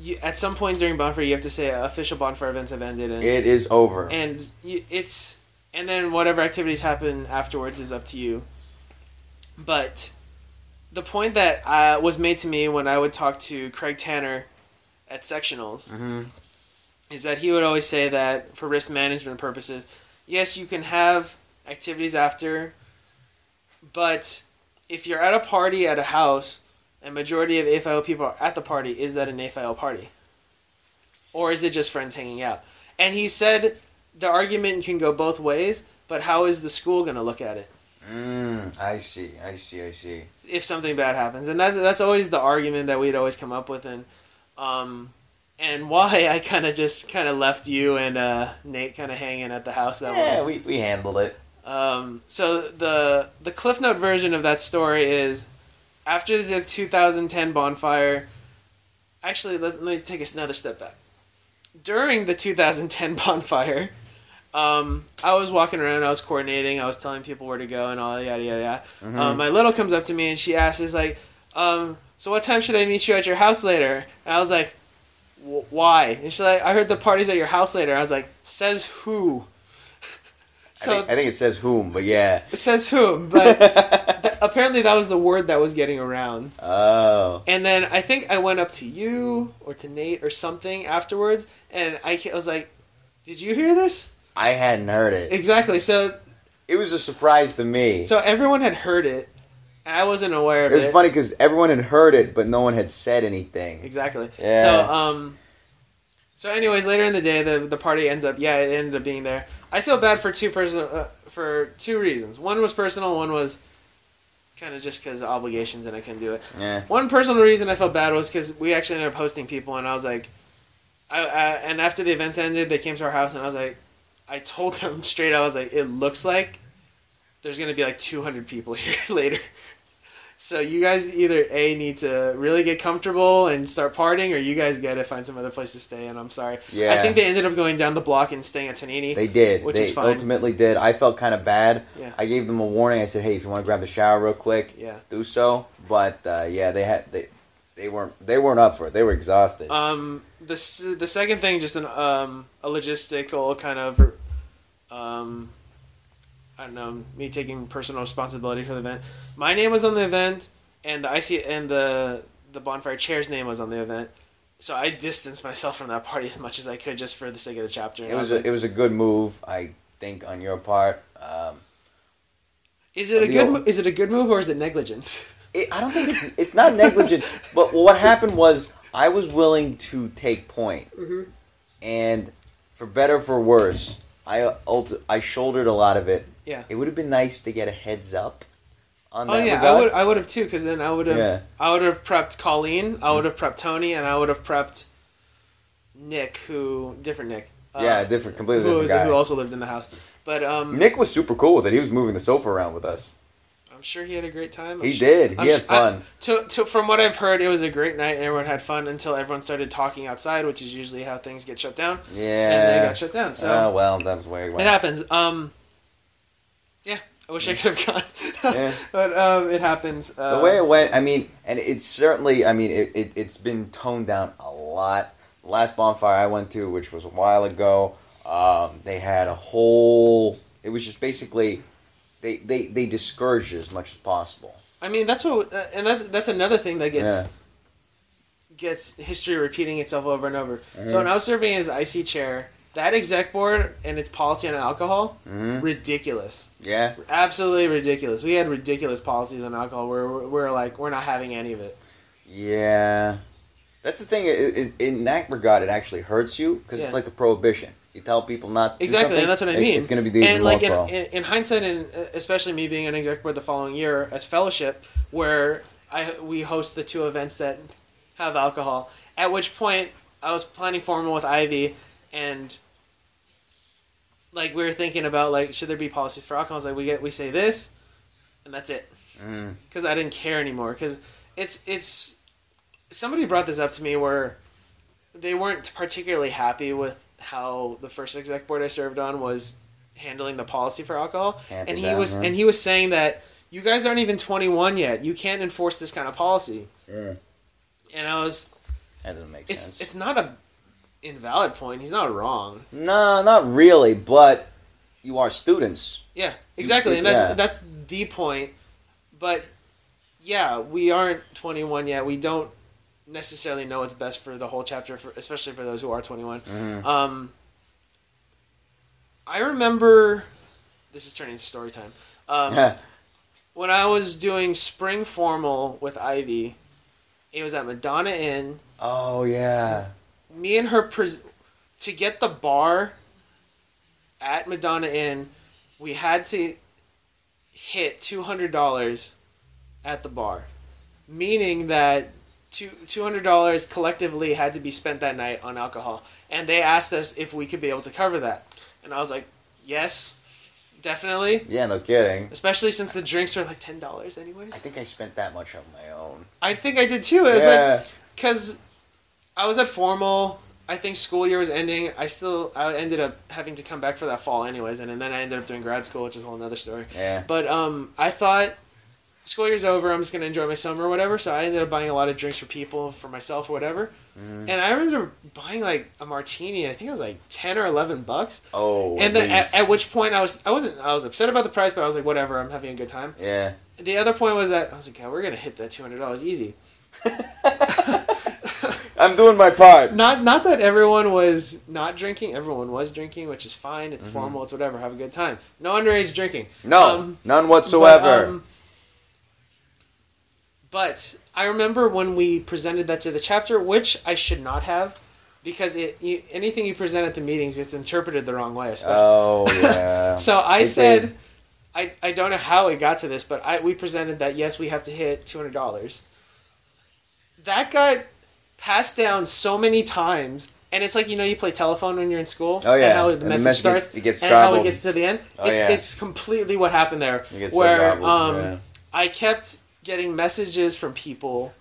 A: you, at some point during bonfire you have to say official bonfire events have ended and
B: It is over.
A: and you, it's and then whatever activities happen afterwards is up to you but the point that uh, was made to me when i would talk to craig tanner at sectionals
B: hmm
A: is that he would always say that for risk management purposes yes you can have activities after but if you're at a party at a house and majority of AFIO people are at the party, is that an AFIO party? Or is it just friends hanging out? And he said the argument can go both ways, but how is the school going to look at it
B: Mm, I see. I see. I see.
A: if something bad happens? And that's that's always the argument that we'd always come up with, and um, and why I kind of just kind of left you and uh, Nate kind of hanging at the house that
C: Yeah,
A: way.
C: we, we handled it.
A: Um, so the the Cliff Note version of that story is after the 2010 bonfire. Actually, let, let me take another step back. During the 2010 bonfire, um, I was walking around, I was coordinating, I was telling people where to go, and all yada yada yada.
B: Mhm.
A: Um, my little comes up to me and she asks, "Is like, um, so what time should I meet you at your house later?" And I was like, "Wh- "Why?" And she's like, "I heard the party's at your house later." I was like, "Says who?"
B: I,
A: So
B: think, I think it says whom, but yeah.
A: it says whom, but th- apparently that was the word that was getting around.
C: Oh.
A: And then I think I went up to you or to Nate or something afterwards, and I, I was like, "Did you hear this?"
B: I hadn't heard it.
A: Exactly. So
B: It was a surprise to me.
A: so everyone had heard it, I wasn't aware of
B: it
A: it.
B: was funny because everyone had heard it, but no one had said anything.
A: Exactly.
B: Yeah.
A: So um, so anyways, later in the day, the the party ends up. Yeah, it ended up being there. I feel bad for two person uh, for two reasons. One was personal. One was kind of just because obligations, and I couldn't do it.
B: Yeah.
A: One personal reason I felt bad was because we actually ended up hosting people, and I was like, I, I and after the events ended, they came to our house, and I was like, I told them straight, I was like, it looks like there's gonna be like 200 people here later. So you guys either a need to really get comfortable and start partying, or you guys got to find some other place to stay. And I'm sorry.
B: Yeah.
A: I think they ended up going down the block and staying at Tonini.
B: They did.
A: Which
B: they
A: is fine.
B: ultimately did. I felt kind of bad.
A: Yeah.
B: I gave them a warning. I said, "Hey, if you want to grab the shower real quick,
A: yeah.
B: do so." But uh, yeah, they had they they weren't they weren't up for it. They were exhausted.
A: Um, the the second thing, just an um a logistical kind of um, I don't know, me taking personal responsibility for the event. My name was on the event, and the IC and the the bonfire chair's name was on the event. So I distanced myself from that party as much as I could, just for the sake of the chapter.
B: It was a, it was a good move, I think, on your part. Um,
A: is it a good
B: old-
A: is it a good move or is it negligent?
B: it, I don't think it's it's not negligent. but what happened was I was willing to take point,
A: mm-hmm.
B: and for better for worse, I ulti- I shouldered a lot of it.
A: Yeah.
B: It would have been nice to get a heads up on
A: Oh
B: that
A: yeah, I would I would have too, because then I would have
B: Yeah.
A: I would have prepped Colleen, I would have prepped Tony, and I would have prepped Nick, who different Nick. Uh,
B: yeah, different, completely
A: who,
B: different
A: was,
B: guy.
A: who also lived in the house. But um,
B: Nick was super cool with it. He was moving the sofa around with us.
A: Sure he had a great time. I'm
B: He
A: sure-
B: did. He
A: I'm
B: had
A: s- I-
B: fun.
A: To, to from what I've heard, it was a great night, and everyone had fun until everyone started talking outside, which is usually how things get shut down. And they
B: yeah.
A: got shut down. So
B: Oh well, that's he
A: it happens. Um, yeah, I wish I could have gone,
B: Yeah.
A: but um, it happens. Uh,
B: the way it went, I mean, and it's certainly, I mean, it, it, it's been toned down a lot. The last bonfire I went to, which was a while ago, um, they had a whole, it was just basically, they, they, they discouraged it as much as possible.
A: I mean, that's what, uh, and that's that's another thing that gets
B: Yeah.
A: gets history repeating itself over and over.
B: Mhm.
A: So when I was serving as IC chair, that exec board and its policy on alcohol,
B: hmm
A: ridiculous,
B: Yeah.
A: absolutely ridiculous. We had ridiculous policies on alcohol where we're, we're like we're not having any of it.
B: Yeah. That's the thing. i i in that regard, it actually hurts you because
A: Yeah.
B: it's like the prohibition. You tell people not to
A: Exactly, and that's what I mean.
B: It's going to be the
A: and like in, in, in hindsight, and uh, especially me being an exec board the following year as fellowship, where I we host the two events that have alcohol. At which point I was planning formal with Ivy, and like we were thinking about like should there be policies for alcohol? I was like we get we say this, and that's it
D: Mm.
A: because I didn't care anymore. Because it's it's somebody brought this up to me where they weren't particularly happy with how the first exec board I served on was handling the policy for alcohol,
D: Tamp
A: and he
D: down,
A: was
D: huh?
A: and he was saying that you guys aren't even 21 yet. You can't enforce this kind of policy.
D: Mm.
A: And I was
D: That doesn't make
A: it's
D: sense.
A: it's not a invalid point. He's not wrong.
D: No, not really, but you are students.
A: Yeah, exactly, and that's
D: Yeah.
A: that's the point. But yeah, we aren't 21 yet. We don't necessarily know what's best for the whole chapter, for, especially for those who are 21.
D: Mhm.
A: Um, I remember this is turning into story time. Um, when I was doing spring formal with Ivy, it was at Madonna Inn.
D: oh yeah.
A: Me and her pres- to get the bar at Madonna Inn, we had to hit two hundred dollars at the bar, meaning that two two hundred dollars collectively had to be spent that night on alcohol, and they asked us if we could be able to cover that, and I was like, yes, definitely.
D: Yeah, no kidding.
A: Especially since the drinks are like ten dollars anyways.
D: I think I spent that much on my own.
A: I think I did too. It was like
D: yeah.
A: because I was at formal. I think school year was ending. I still I ended up having to come back for that fall anyways, and, and then I ended up doing grad school, which is a whole other story.
D: yeah.
A: But um, I thought school year's over. I'm just gonna enjoy my summer or whatever. So I ended up buying a lot of drinks for people, for myself or whatever.
D: Mhm.
A: And I remember buying like a martini. I think it was like ten or eleven bucks.
D: Oh.
A: and then at, at which point I was I wasn't I was upset about the price, but I was like whatever. I'm having a good time.
D: yeah.
A: The other point was that I was like, God, we're gonna hit that two hundred dollars easy.
D: I'm doing my part.
A: Not not that everyone was not drinking. Everyone was drinking, which is fine. It's
D: Mhm.
A: formal. It's whatever. Have a good time. No underage drinking.
D: No,
A: Um,
D: none whatsoever.
A: But, um, but I remember when we presented that to the chapter, which I should not have, because it you, anything you present at the meetings gets interpreted the wrong way. especially-
D: oh yeah.
A: so I
D: It
A: said,
D: did.
A: I, I don't know how it got to this, but I we presented that yes, we have to hit two hundred dollars. That got passed down so many times, and it's like you know you play telephone when you're in school.
D: Oh, yeah.
A: and how the
D: And the
A: message
D: message
A: starts,
D: gets- it gets
A: and how it gets to the end.
D: Oh,
A: it's
D: yeah.
A: it's completely what happened there.
D: So
A: where
D: garbled,
A: um,
D: yeah.
A: I kept getting messages from people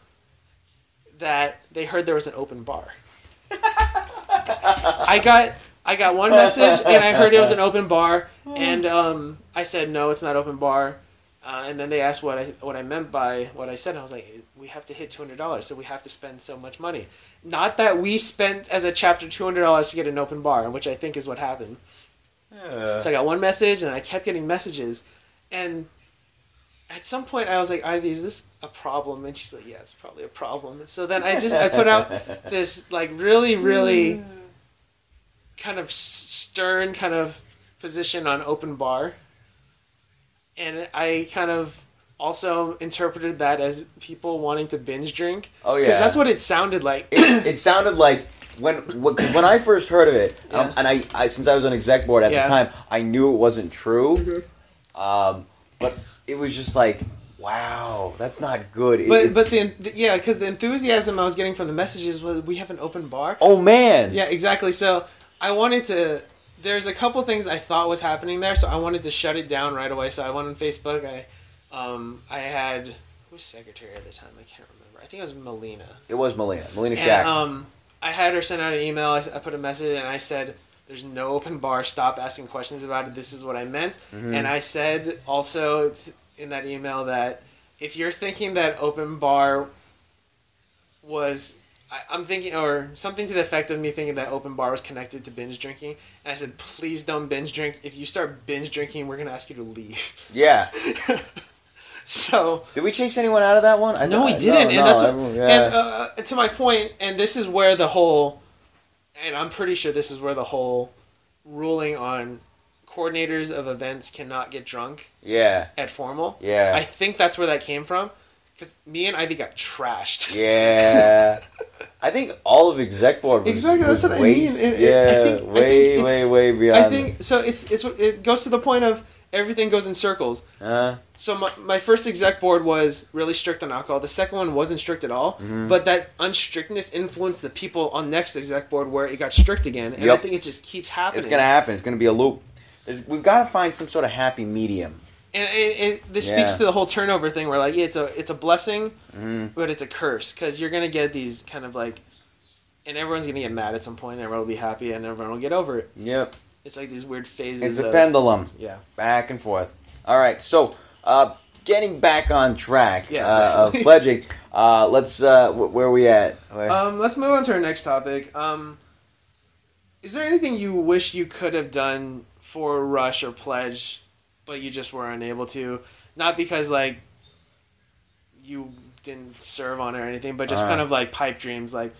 A: that they heard there was an open bar. I got I got one message and I heard it was an open bar and um, I said no, it's not open bar. Uh, and then they asked what I what I meant by what I said. And I was like, we have to hit two hundred dollars, so we have to spend so much money. Not that we spent as a chapter two hundred dollars to get an open bar, which I think is what happened.
D: Yeah.
A: So I got one message, and I kept getting messages, and at some point I was like, Ivy, is this a problem? And she's like, Yeah, it's probably a problem. So then I just I put out this like really really kind of stern kind of position on open bar, and I kind of also interpreted that as people wanting to binge drink
D: Oh
A: because
D: yeah.
A: that's what it sounded like.
D: it, it sounded like when when 'cause when I first heard of it, um, and I, I since I was on exec board at
A: Yeah.
D: the time, I knew it wasn't true.
A: Mhm.
D: Um, but it was just like, wow, that's not good. It-
A: But but the, yeah, because the enthusiasm I was getting from the messages was we have an open bar.
D: oh man,
A: Yeah, exactly. So I wanted to. There's a couple things I thought was happening there, so I wanted to shut it down right away. So I went on Facebook. I, um, I had who was secretary at the time? I can't remember. I think it was Melina.
D: it was Melina, Melina
A: And
D: Shack.
A: um, I had her send out an email. I put a message and I said, "There's no open bar. Stop asking questions about it. This is what I meant."
D: Mhm.
A: And I said also in that email that if you're thinking that open bar was, I, I'm thinking, or something to the effect of me thinking that open bar was connected to binge drinking, and I said, please don't binge drink. If you start binge drinking, we're gonna ask you to leave.
D: yeah.
A: so
D: Did we chase anyone out of that one? I
A: no, we didn't, and that's what,
D: yeah.
A: and uh, to my point, and this is where the whole, and I'm pretty sure this is where the whole ruling on coordinators of events cannot get drunk
D: yeah,
A: at formal.
D: yeah,
A: I think that's where that came from, because me and Ivy got trashed.
D: yeah. I think all of exec board was,
A: Exactly, that's
D: was
A: what I mean. It- it-
D: yeah,
A: I think- I
D: way,
A: think
D: way,
A: it's-
D: way beyond.
A: I think so. It's it's it goes to the point of everything goes in circles.
D: Uh,
A: So my, my first exec board was really strict on alcohol. The second one wasn't strict at all.
D: Mhm.
A: But that unstrictness influenced the people on next exec board where it got strict again. And I
D: Yep.
A: think it just keeps happening.
D: it's gonna happen. It's gonna be a loop.
B: There's, we've got to find some sort of happy medium.
A: And it, it, this speaks to the whole turnover thing, where like yeah, it's a it's a blessing,
B: hmm
A: but it's a curse because you're gonna get these kind of like, and everyone's gonna get mad at some point, and everyone will be happy, and everyone will get over it.
B: Yep.
A: It's like these weird phases.
B: It's a
A: of,
B: pendulum.
A: Yeah.
B: back and forth. All right, so uh, getting back on track
A: Yeah,
B: uh, of pledging. Uh, let's uh, wh- where are we at? Where-
A: Um, let's move on to our next topic. Um, is there anything you wish you could have done for Rush or Pledge, but you just were unable to? Not because like you didn't serve on it or anything, but just
B: Uh.
A: kind of like pipe dreams. Like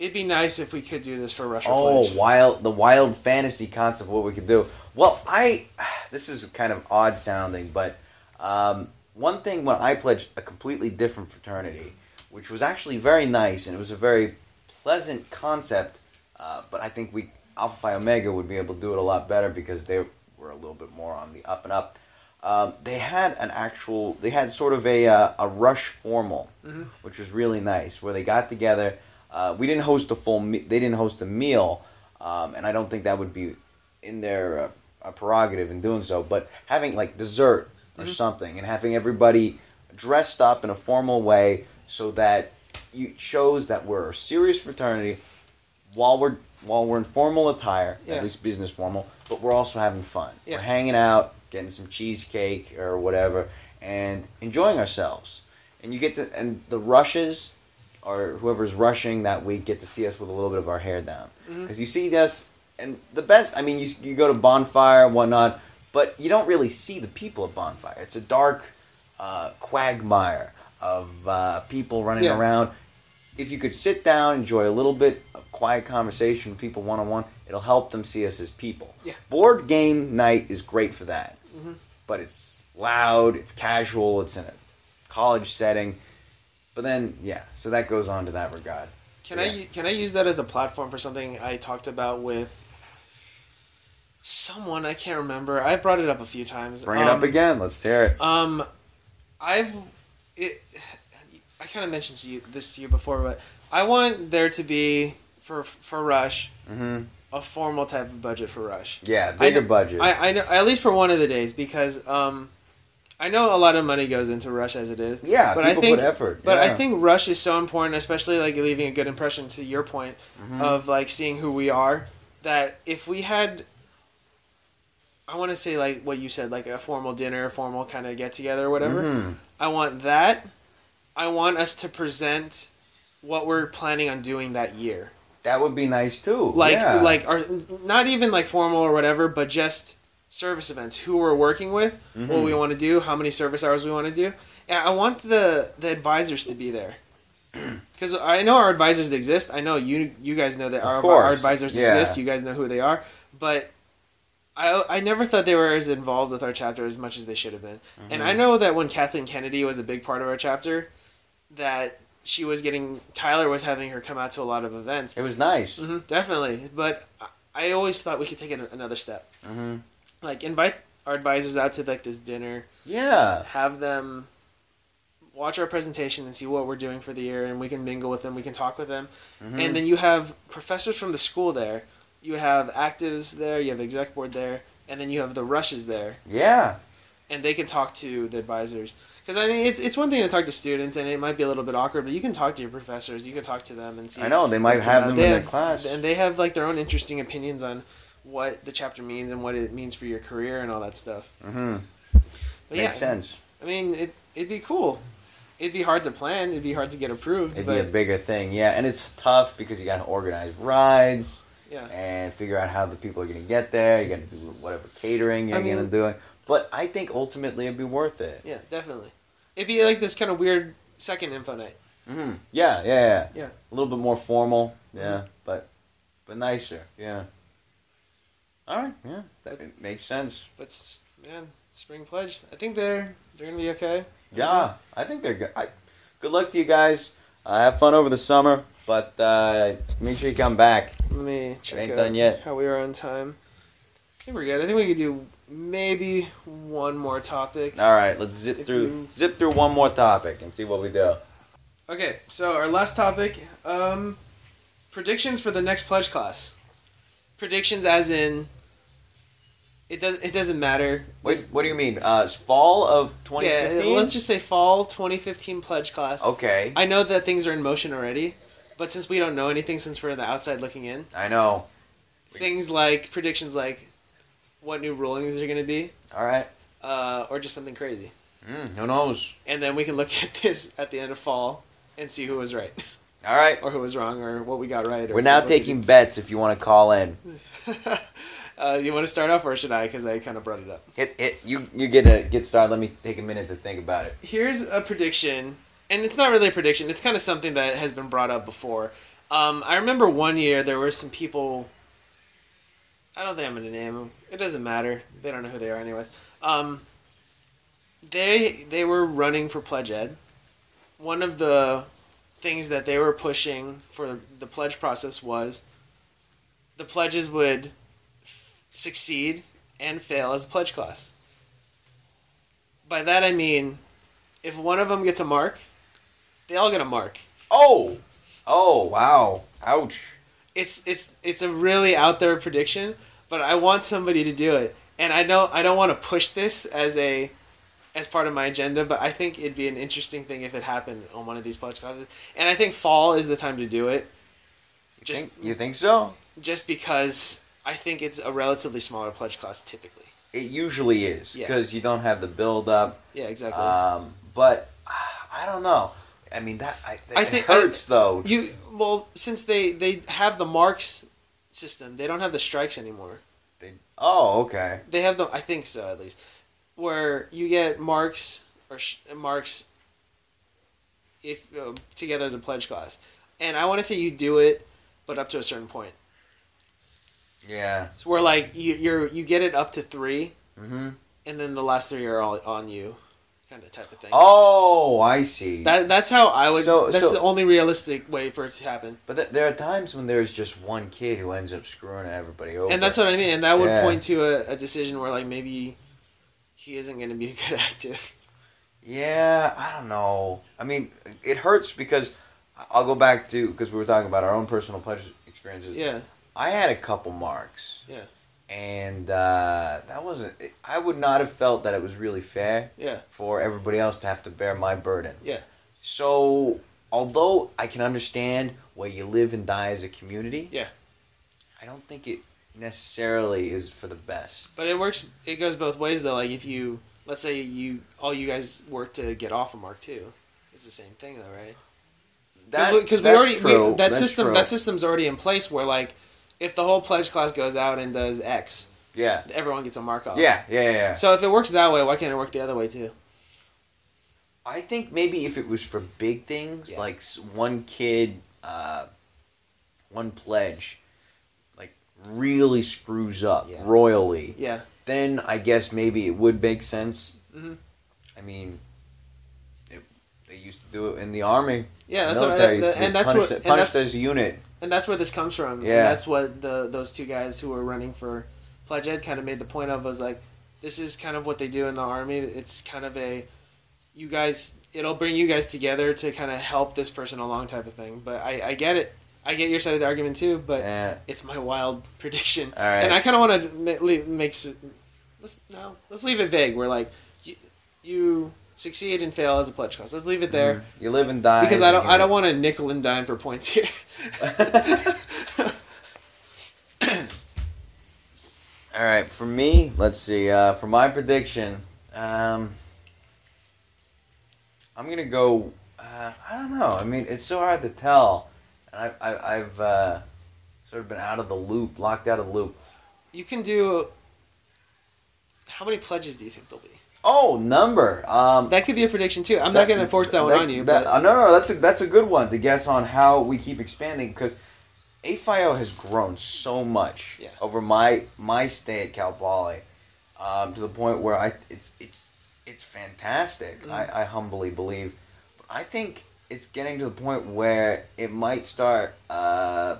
A: it'd be nice if we could do this for Rush
B: oh,
A: Pledge.
B: wild! The wild fantasy concept. of What we could do. Well, I. This is kind of odd sounding, but um, one thing when I pledged a completely different fraternity, which was actually very nice and it was a very pleasant concept. Uh, but I think we Alpha Phi Omega would be able to do it a lot better because they were a little bit more on the up and up. Um, they had an actual, they had sort of a uh, a rush formal,
A: Mhm.
B: which was really nice, where they got together. Uh, we didn't host a full, me- they didn't host a meal, um, and I don't think that would be in their uh, prerogative in doing so. But having like dessert or
A: Mhm.
B: something, and having everybody dressed up in a formal way, so that you shows that we're a serious fraternity, while we're while we're in formal attire,
A: Yeah.
B: at least business formal, but we're also having fun.
A: Yeah.
B: We're hanging out, getting some cheesecake or whatever, and enjoying ourselves. And you get to and the rushes, or whoever's rushing that week, get to see us with a little bit of our hair down because you see us. And the best, I mean, you you go to bonfire and whatnot, but you don't really see the people at bonfire. It's a dark uh, quagmire of uh, people running
A: Yeah.
B: around. If you could sit down, enjoy a little bit of quiet conversation with people one on one, it'll help them see us as people.
A: Yeah.
B: Board game night is great for that,
A: Mhm.
B: but it's loud, it's casual, it's in a college setting. But then, yeah, so that goes on to that regard.
A: Can
B: Yeah.
A: I can I use that as a platform for something I talked about with someone I can't remember. I brought it up a few times.
B: Bring it up
A: Um,
B: again. Let's hear it.
A: Um, I've it. I kind of mentioned to you this to you before, but I want there to be for for Rush
B: hmm
A: a formal type of budget for Rush.
B: Yeah, bigger
A: know-
B: budget.
A: I, I know at least for one of the days because um, I know a lot of money goes into Rush as it is.
B: yeah,
A: but I think-
B: put effort.
A: But
B: yeah.
A: I think Rush is so important, especially like leaving a good impression. To your point
B: Mhm.
A: of like seeing who we are, that if we had, I want to say like what you said, like a formal dinner, formal kind of get together or whatever.
B: Mhm.
A: I want that. I want us to present what we're planning on doing that year.
B: That would be nice too.
A: Like
B: yeah.
A: like our not even like formal or whatever, but just service events. Who we're working with, what
B: Mhm.
A: we want to do, how many service hours we want to do. And I want the the advisors to be there. Because I know our advisors exist. I know you you guys know that our, our advisors
B: yeah.
A: exist. You guys know who they are. But I I never thought they were as involved with our chapter as much as they should have been. And
B: Mhm.
A: I know that when Kathleen Kennedy was a big part of our chapter, that she was getting Tyler was having her come out to a lot of events.
B: it was nice.
A: hmm definitely, but I- always thought we could take it another step.
B: hmm
A: Like invite our advisors out to like this dinner,
B: Yeah.
A: have them watch our presentation and see what we're doing for the year, and we can mingle with them, we can talk with them,
B: Mhm.
A: and then you have professors from the school there, you have actives there, you have exec board there, and then you have the rushes there,
B: yeah.
A: and they can talk to the advisors. Because I mean, it's it's one thing to talk to students, and it might be a little bit awkward, but you can talk to your professors, you can talk to them and see.
B: I know they might have them
A: They
B: in their class.
A: and they have like their own interesting opinions on what the chapter means and what it means for your career and all that stuff.
B: hmm
A: But
B: Makes
A: yeah,
B: sense.
A: I mean, it it'd be cool. It'd be hard to plan. It'd be hard to get approved.
B: It'd
A: but
B: be a bigger thing, yeah, and it's tough because you got to organize rides
A: yeah,
B: and figure out how the people are going to get there. You got to do whatever catering you're
A: I mean-
B: going to do. But I think ultimately it'd be worth it.
A: yeah, definitely. It'd be like this kind of weird second info night.
B: hmm Yeah, yeah, yeah.
A: Yeah.
B: A little bit more formal, yeah, but but nicer, yeah. All right, yeah, that it makes sense.
A: But man, spring pledge. I think they're they're gonna be okay.
B: Yeah, I think they're good. I, good luck to you guys. Uh, have fun over the summer, but uh, make sure you come back.
A: Let me check
B: ain't
A: out
B: done yet.
A: how we are on time. I think we're good. I think we could do maybe one more topic.
B: All right, let's zip
A: If
B: through
A: you-
B: zip through one more topic and see what we do.
A: Okay, so our last topic, um, predictions for the next pledge class. Predictions, as in, It does. It doesn't matter.
B: Wait, what do you mean? Uh, fall of 2015.
A: yeah,
B: 2015.
A: let's just say fall 2015 pledge class.
B: Okay,
A: I know that things are in motion already, but since we don't know anything, since we're on the outside looking in,
B: I know.
A: things like predictions like what new rulings are going to be,
B: All right.
A: uh, or just something crazy,
B: Mm, who knows?
A: and then we can look at this at the end of fall and see who was right
B: All right.
A: or who was wrong or what we got right. Or
B: We're now taking bets if you want to call in.
A: uh, you want to start off or should I? Because I kind of brought it up.
B: Hit, hit, you you get a get started. Let me take a minute to think about it.
A: Here's a prediction, and it's not really a prediction. It's kind of something that has been brought up before. Um, I remember one year there were some people. I don't think I'm going to name them. It doesn't matter. They don't know who they are, anyways. Um, they they were running for pledge ed. One of the things that they were pushing for the pledge process was the pledges would succeed and fail as a pledge class. By that I mean, if one of them gets a mark, they all get a mark.
B: Oh, oh, wow, ouch.
A: It's it's it's a really out there prediction, but I want somebody to do it, and I know I don't want to push this as a as part of my agenda, but I think it'd be an interesting thing if it happened on one of these pledge classes, and I think fall is the time to do it,
B: You
A: Just-
B: think you think so?
A: just because I think it's a relatively smaller pledge class typically.
B: It usually is
A: Yeah.
B: because you don't have the build up.
A: Yeah, exactly.
B: Um, but ah, I don't know. I mean that I,
A: I
B: it
A: think-
B: hurts though.
A: You well, since they they have the marks system, they don't have the strikes anymore.
B: They- oh, okay.
A: They have the I think so at least, where you get marks or sh- marks if uh, together as a pledge class, and I want to say you do it, but up to a certain point.
B: Yeah.
A: So where like you you're you get it up to three,
B: Mm-hmm.
A: and then the last three are all on you, kind of type of thing.
B: Oh, I see.
A: That that's how I would.
B: So-
A: that's
B: so-
A: the only realistic way for it to happen.
B: but th- there are times when there's just one kid who ends up screwing everybody over.
A: And that's what I mean. And that would
B: Yeah.
A: point to a, a decision where like maybe he isn't going to be a good active.
B: Yeah, I don't know. I mean, it hurts because I'll go back to because we were talking about our own personal pleasure experiences.
A: Yeah.
B: I had a couple marks.
A: Yeah.
B: And uh, that wasn't. I would not have felt that it was really fair
A: Yeah.
B: for everybody else to have to bear my burden.
A: Yeah.
B: So, although I can understand where you live and die as a community,
A: Yeah.
B: I don't think it necessarily is for the best.
A: But it works. It goes both ways though. Like if you let's say you all you guys work to get off a mark too, it's the same thing though, right? Because we
B: that's
A: already we, that
B: That's
A: system
B: true.
A: that system's already in place where like if the whole pledge class goes out and does X,
B: yeah.
A: everyone gets a mark off.
B: Yeah, yeah, yeah, yeah.
A: So if it works that way, why can't it work the other way too?
B: I think maybe if it was for big things,
A: Yeah.
B: like one kid, uh, one pledge, like really screws up
A: Yeah.
B: royally,
A: Yeah.
B: then I guess maybe it would make sense.
A: Mhm.
B: I mean, it, they used to do it in the army.
A: Yeah. That's what. I,
B: to
A: and that's
B: punished,
A: what. And
B: punished
A: that's,
B: as a unit.
A: And that's where this comes from.
B: Yeah.
A: And that's what the those two guys who were running for pledge ed kind of made the point of was like, this is kind of what they do in the army. It's kind of a, you guys, it'll bring you guys together to kind of help this person along type of thing. But I, I get it. I get your side of the argument too. But
B: Yeah.
A: it's my wild prediction.
B: All right.
A: And I kind of want to make s- let's no let's leave it vague. We're like, you, you succeed and fail as a pledge class. Let's leave it there.
B: Mhm. You live and die.
A: Because I don't, I don't want to nickel and dime for points here.
B: All right, for me, let's see. Uh, for my prediction, um, I'm gonna go. Uh, I don't know. I mean, it's so hard to tell. And I, I, I've uh, sort of been out of the loop, locked out of the loop.
A: you can do. How many pledges do you think there'll be?
B: Oh, number. Um,
A: That could be a prediction too. I'm not going to force that, one on you,
B: that-
A: but
B: uh, no, no, that's a, that's a good one to guess on how we keep expanding because AFIO has grown so much
A: Yeah.
B: over my my stay at Cal Poly, um, to the point where I it's it's it's fantastic.
A: Mm.
B: I, I humbly believe, but I think it's getting to the point where it might start. Uh,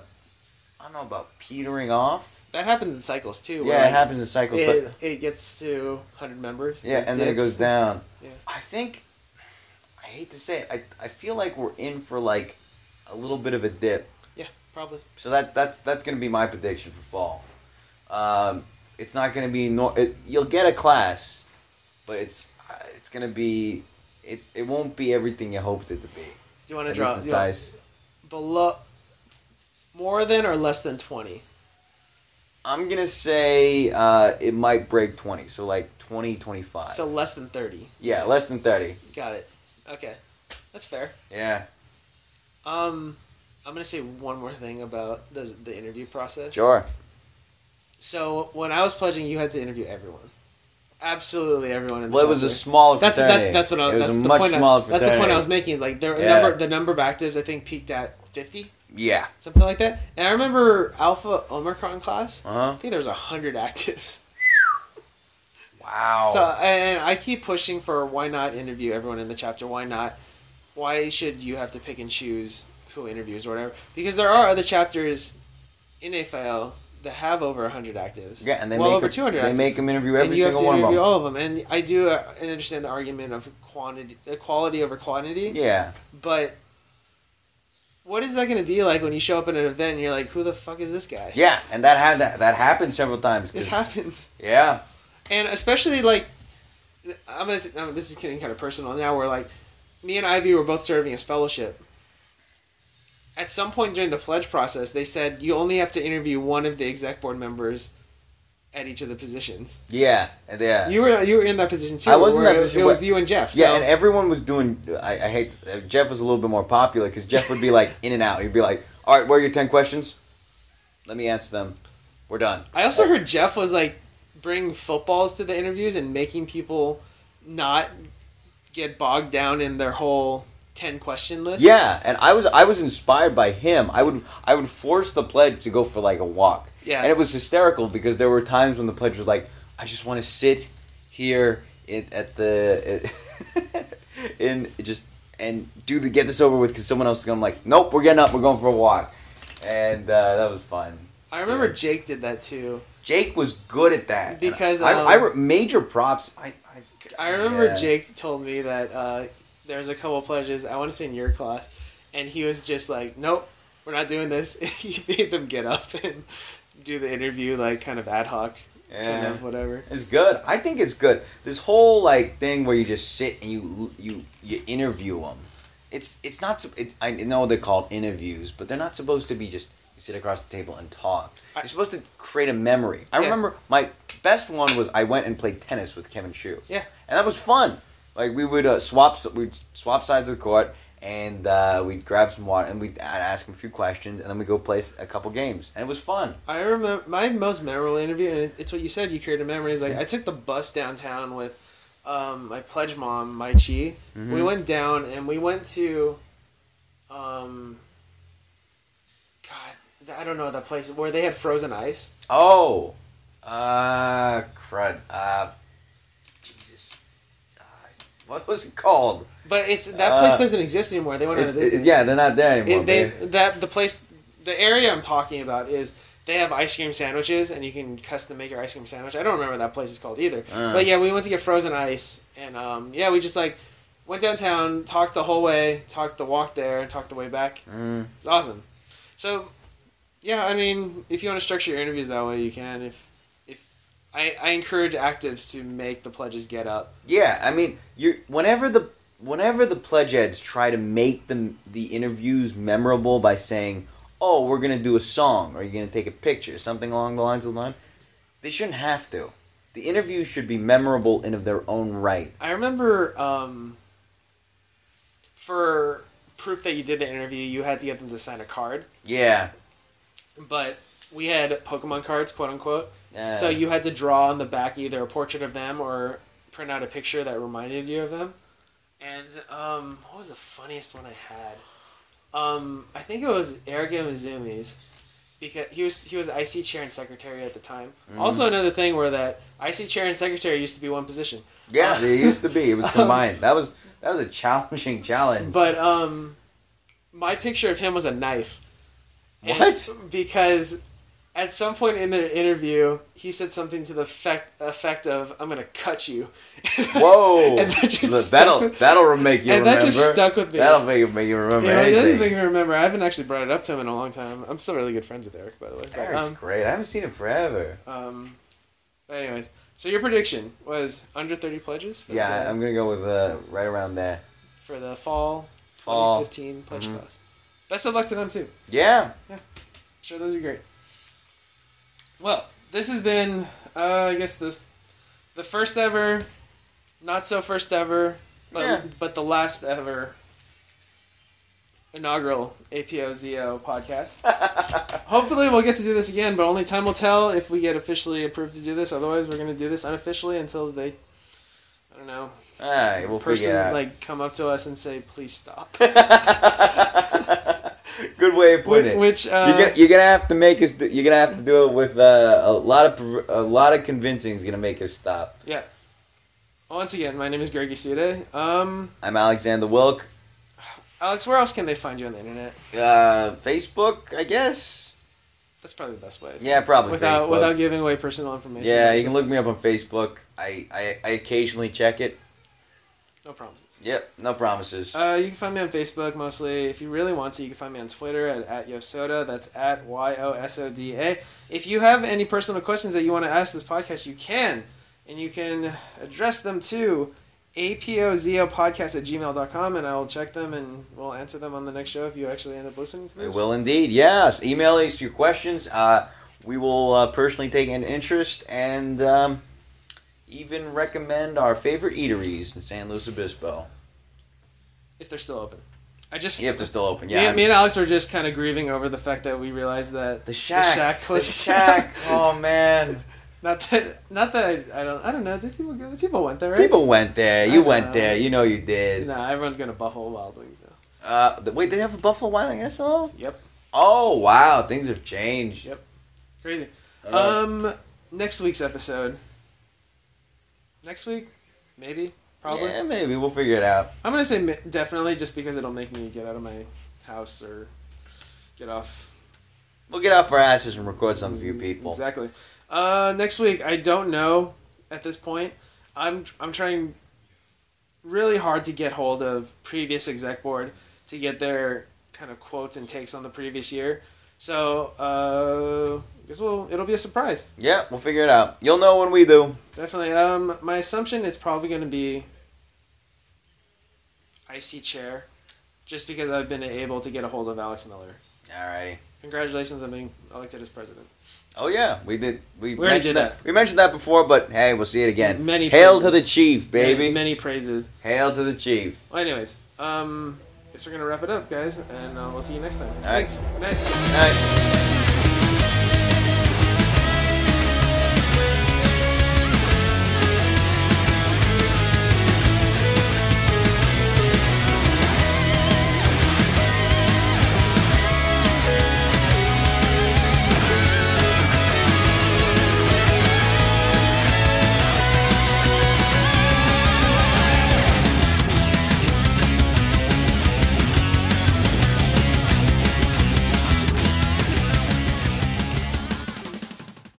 B: I don't know about petering off.
A: that happens in cycles too.
B: Yeah, it happens in cycles, but
A: It, it gets to 100 members.
B: yeah, and then it goes down.
A: Yeah.
B: I think I hate to say it, I I feel like we're in for like a little bit of a dip.
A: Yeah, probably.
B: So that that's that's gonna be my prediction for fall. Um, it's not going to be nor- it, you'll get a class, but it's uh, it's going to be it's it won't be everything you hoped it to be.
A: Do you want to draw
B: least
A: you
B: in
A: want-
B: size.
A: below more than or less than 20?
B: I'm gonna say uh, it might break 20, so like 20, 25.
A: So less than 30.
B: yeah, less than 30.
A: Got it. Okay. That's fair.
B: Yeah,
A: Um I'm going to say one more thing about the the interview process.
B: sure.
A: So when I was pledging, you had to interview everyone. Absolutely everyone in the
B: Well, it was a smaller
A: That's
B: fraternity.
A: that's that's what I,
B: it was
A: that's
B: a
A: the
B: much
A: point. I,
B: smaller
A: that's the point I was making. Like their
B: Yeah.
A: number, the number of actives, I think peaked at fifty,
B: Yeah.
A: something like that. And I remember Alpha Omicron class.
B: Uh
A: I think there was hundred actives.
B: Wow.
A: So and I keep pushing for why not interview everyone in the chapter? Why not? Why should you have to pick and choose who interviews or whatever? Because there are other chapters in AFL that have over hundred actives.
B: yeah, and they
A: well
B: make
A: over
B: them-
A: two hundred.
B: They make them interview every
A: you have
B: single
A: to
B: one of
A: interview
B: them.
A: all of them. And I do uh, understand the argument of quantity, uh, quality over quantity.
B: Yeah.
A: But what is that going to be like when you show up at an event and you're like, "Who the fuck is this guy?"
B: Yeah, and that had that that happened several times.
A: It happens,
B: Yeah.
A: and especially like, I'm gonna, I'm, this is getting kind of personal now. Where like, me and Ivy were both serving as fellowship. At some point during the pledge process, they said you only have to interview one of the exec board members at each of the positions.
B: Yeah. Yeah.
A: You were you were in that position too.
B: I was in that
A: it-
B: position
A: It was you and Jeff.
B: Yeah,
A: so-
B: and everyone was doing. I, I hate uh, Jeff was a little bit more popular because Jeff would be like in and out. He'd be like, "All right, where are your ten questions? Let me answer them. We're done."
A: I also heard Jeff was like bringing footballs to the interviews and making people not get bogged down in their whole ten question list.
B: Yeah, and I was I was inspired by him. I would I would force the pledge to go for like a walk,
A: yeah.
B: and it was hysterical because there were times when the pledge was like, "I just want to sit here in, at the in just and do the get this over with because someone else is going." I'm like, "Nope, we're getting up. We're going for a walk," and uh, that was fun.
A: I remember
B: Yeah.
A: Jake did that too.
B: Jake was good at that
A: Because,
B: I,
A: um,
B: I, re- major props. I I,
A: I remember
B: Yeah.
A: Jake told me that uh, there's a couple pledges. I want to say in your class, and he was just like, "Nope, we're not doing this." he made them get up and do the interview like kind of ad hoc, kind of whatever.
B: It's good. I think it's good. This whole like thing where you just sit and you you you interview them. It's it's not. It, I know they're called interviews, but they're not supposed to be just sit across the table and talk. You're supposed to create a memory. I
A: Yeah.
B: remember my best one was I went and played tennis with Kevin Shue.
A: Yeah.
B: and that was fun. Like we would uh, swap we'd swap sides of the court. And uh, we'd grab some water and we'd ask him a few questions and then we'd go play a couple games and it was fun.
A: I remember my most memorable interview, and it's what you said. You created memories. Like I took the bus downtown with um, my pledge mom, Mai Chi.
B: Mhm.
A: We went down and we went to, um, God, I don't know that place where they had frozen ice.
B: Oh, uh, crud. Uh, Jesus. Uh, what was it called?
A: But it's that place
B: Uh,
A: doesn't exist anymore. They went out of
B: it-
A: business.
B: yeah, they're not there anymore.
A: It, they that the place, the area I'm talking about is they have ice cream sandwiches, and you can custom make your ice cream sandwich. I don't remember what that place is called either.
B: Uh.
A: But yeah, we went to get frozen ice, and um, yeah, we just like went downtown, talked the whole way, talked the walk there, talked the way back.
B: Mm,
A: It's awesome. So, yeah, I mean, if you want to structure your interviews that way, you can. If if I, I encourage actives to make the pledges get up.
B: yeah, I mean, you whenever the whenever the pledge heads try to make them the interviews memorable by saying, "Oh, we're gonna do a song," or "You're gonna take a picture," something along the lines of the line, they shouldn't have to. The interviews should be memorable in of their own right.
A: I remember um, for proof that you did the interview, you had to get them to sign a card.
B: Yeah.
A: But we had Pokemon cards, quote unquote.
B: Uh,
A: So you had to draw on the back either a portrait of them or print out a picture that reminded you of them. And um, what was the funniest one I had? Um, I think it was Eric Mizumi's because he was he was IC chair and secretary at the time.
B: Mhm.
A: Also another thing where that IC chair and secretary used to be one position.
B: Yeah,
A: Uh,
B: there used to be. It was
A: um,
B: combined. that was that was a challenging challenge.
A: But um, my picture of him was a knife. And
B: What?
A: because at some point in the interview, he said something to the effect, effect of, "I'm gonna cut you."
B: Whoa!
A: and that just
B: Look, that'll
A: with-
B: that'll make you
A: and
B: remember.
A: that just stuck with me.
B: That'll make, make you remember
A: yeah, it doesn't make me remember. I haven't actually brought it up to him in a long time. I'm still really good friends with Eric, by the way. But,
B: Eric's
A: um,
B: great. I haven't seen him forever.
A: um, But anyways, so your prediction was under 30 pledges?
B: Yeah,
A: the,
B: I'm gonna go with uh, right around there.
A: for the fall
B: Fall.
A: 2015 pledge
B: Mhm.
A: class. Best of luck to them too.
B: Yeah.
A: Sure, those are great. Well, this has been, uh, I guess the the first ever, not so first ever, but,
B: Yeah.
A: but the last ever inaugural APO ZO podcast. Hopefully, we'll get to do this again, but only time will tell if we get officially approved to do this. Otherwise, we're going to do this unofficially until they, I don't know,
B: All right, we'll
A: person
B: figure it out.
A: like come up to us and say, "Please stop."
B: Good way of putting it.
A: Which uh,
B: you're gonna you're gonna have to make us. Do, you're gonna have to do it with uh, a lot of a lot of convincing is gonna make us stop. Yeah.
A: Once again, my name is Greg Isude. Um,
B: I'm Alexander Wilk.
A: Alex, where else can they find you on the internet?
B: Uh, Facebook, I guess.
A: That's probably the best way.
B: Yeah, probably
A: Without
B: Facebook.
A: without giving away personal information.
B: yeah, you can look me up on Facebook. I, I, I occasionally check it.
A: No promises.
B: Yep, no promises.
A: Uh, you can find me on Facebook mostly. If you really want to, you can find me on Twitter at, at Yosoda. That's at Y O S O D A. If you have any personal questions that you want to ask this podcast, you can. And you can address them to apozopodcast at gmail.com and I will check them and we'll answer them on the next show if you actually end up listening to this.
B: We will indeed. Yes, email us your questions. Uh, we will uh, personally take an interest and um, even recommend our favorite eateries in San Luis Obispo.
A: If they're still open. I just.
B: If they're still open,
A: me,
B: yeah.
A: me and Alex are just kind of grieving over the fact that we realized that
B: the shack.
A: shack
B: The shack. Oh man.
A: Not that, not that I, I don't, I don't know. Did people go? People went there, right?
B: People went there. You went
A: know.
B: there. You know you did.
A: Nah, everyone's going to Buffalo Wild Wings now.
B: Uh, wait, they have a Buffalo Wild Wings also?
A: Yep,
B: Oh wow, things have changed.
A: Yep. crazy. Um, next week's episode. Next week, maybe, probably.
B: Yeah, maybe we'll figure it out.
A: I'm gonna say definitely, just because it'll make me get out of my house or get off.
B: We'll get off our asses and record some for you people.
A: Exactly. Uh, next week, I don't know at this point. I'm I'm trying really hard to get hold of previous exec board to get their kind of quotes and takes on the previous year. So uh, I guess we'll it'll be a surprise.
B: Yeah, we'll figure it out. You'll know when we do.
A: Definitely. Um, my assumption is probably going to be IC chair, just because I've been able to get a hold of Alex Miller.
B: Alrighty.
A: Congratulations on being elected as president.
B: Oh yeah, we did. We,
A: We
B: mentioned
A: did
B: that. We mentioned that before, but hey, we'll see it again.
A: Many
B: Hail to the chief, baby.
A: Many, many praises.
B: Hail to the chief.
A: Well, anyways, um, guess we're gonna wrap it up, guys, and uh, we'll see you next time. Thanks.
B: All right.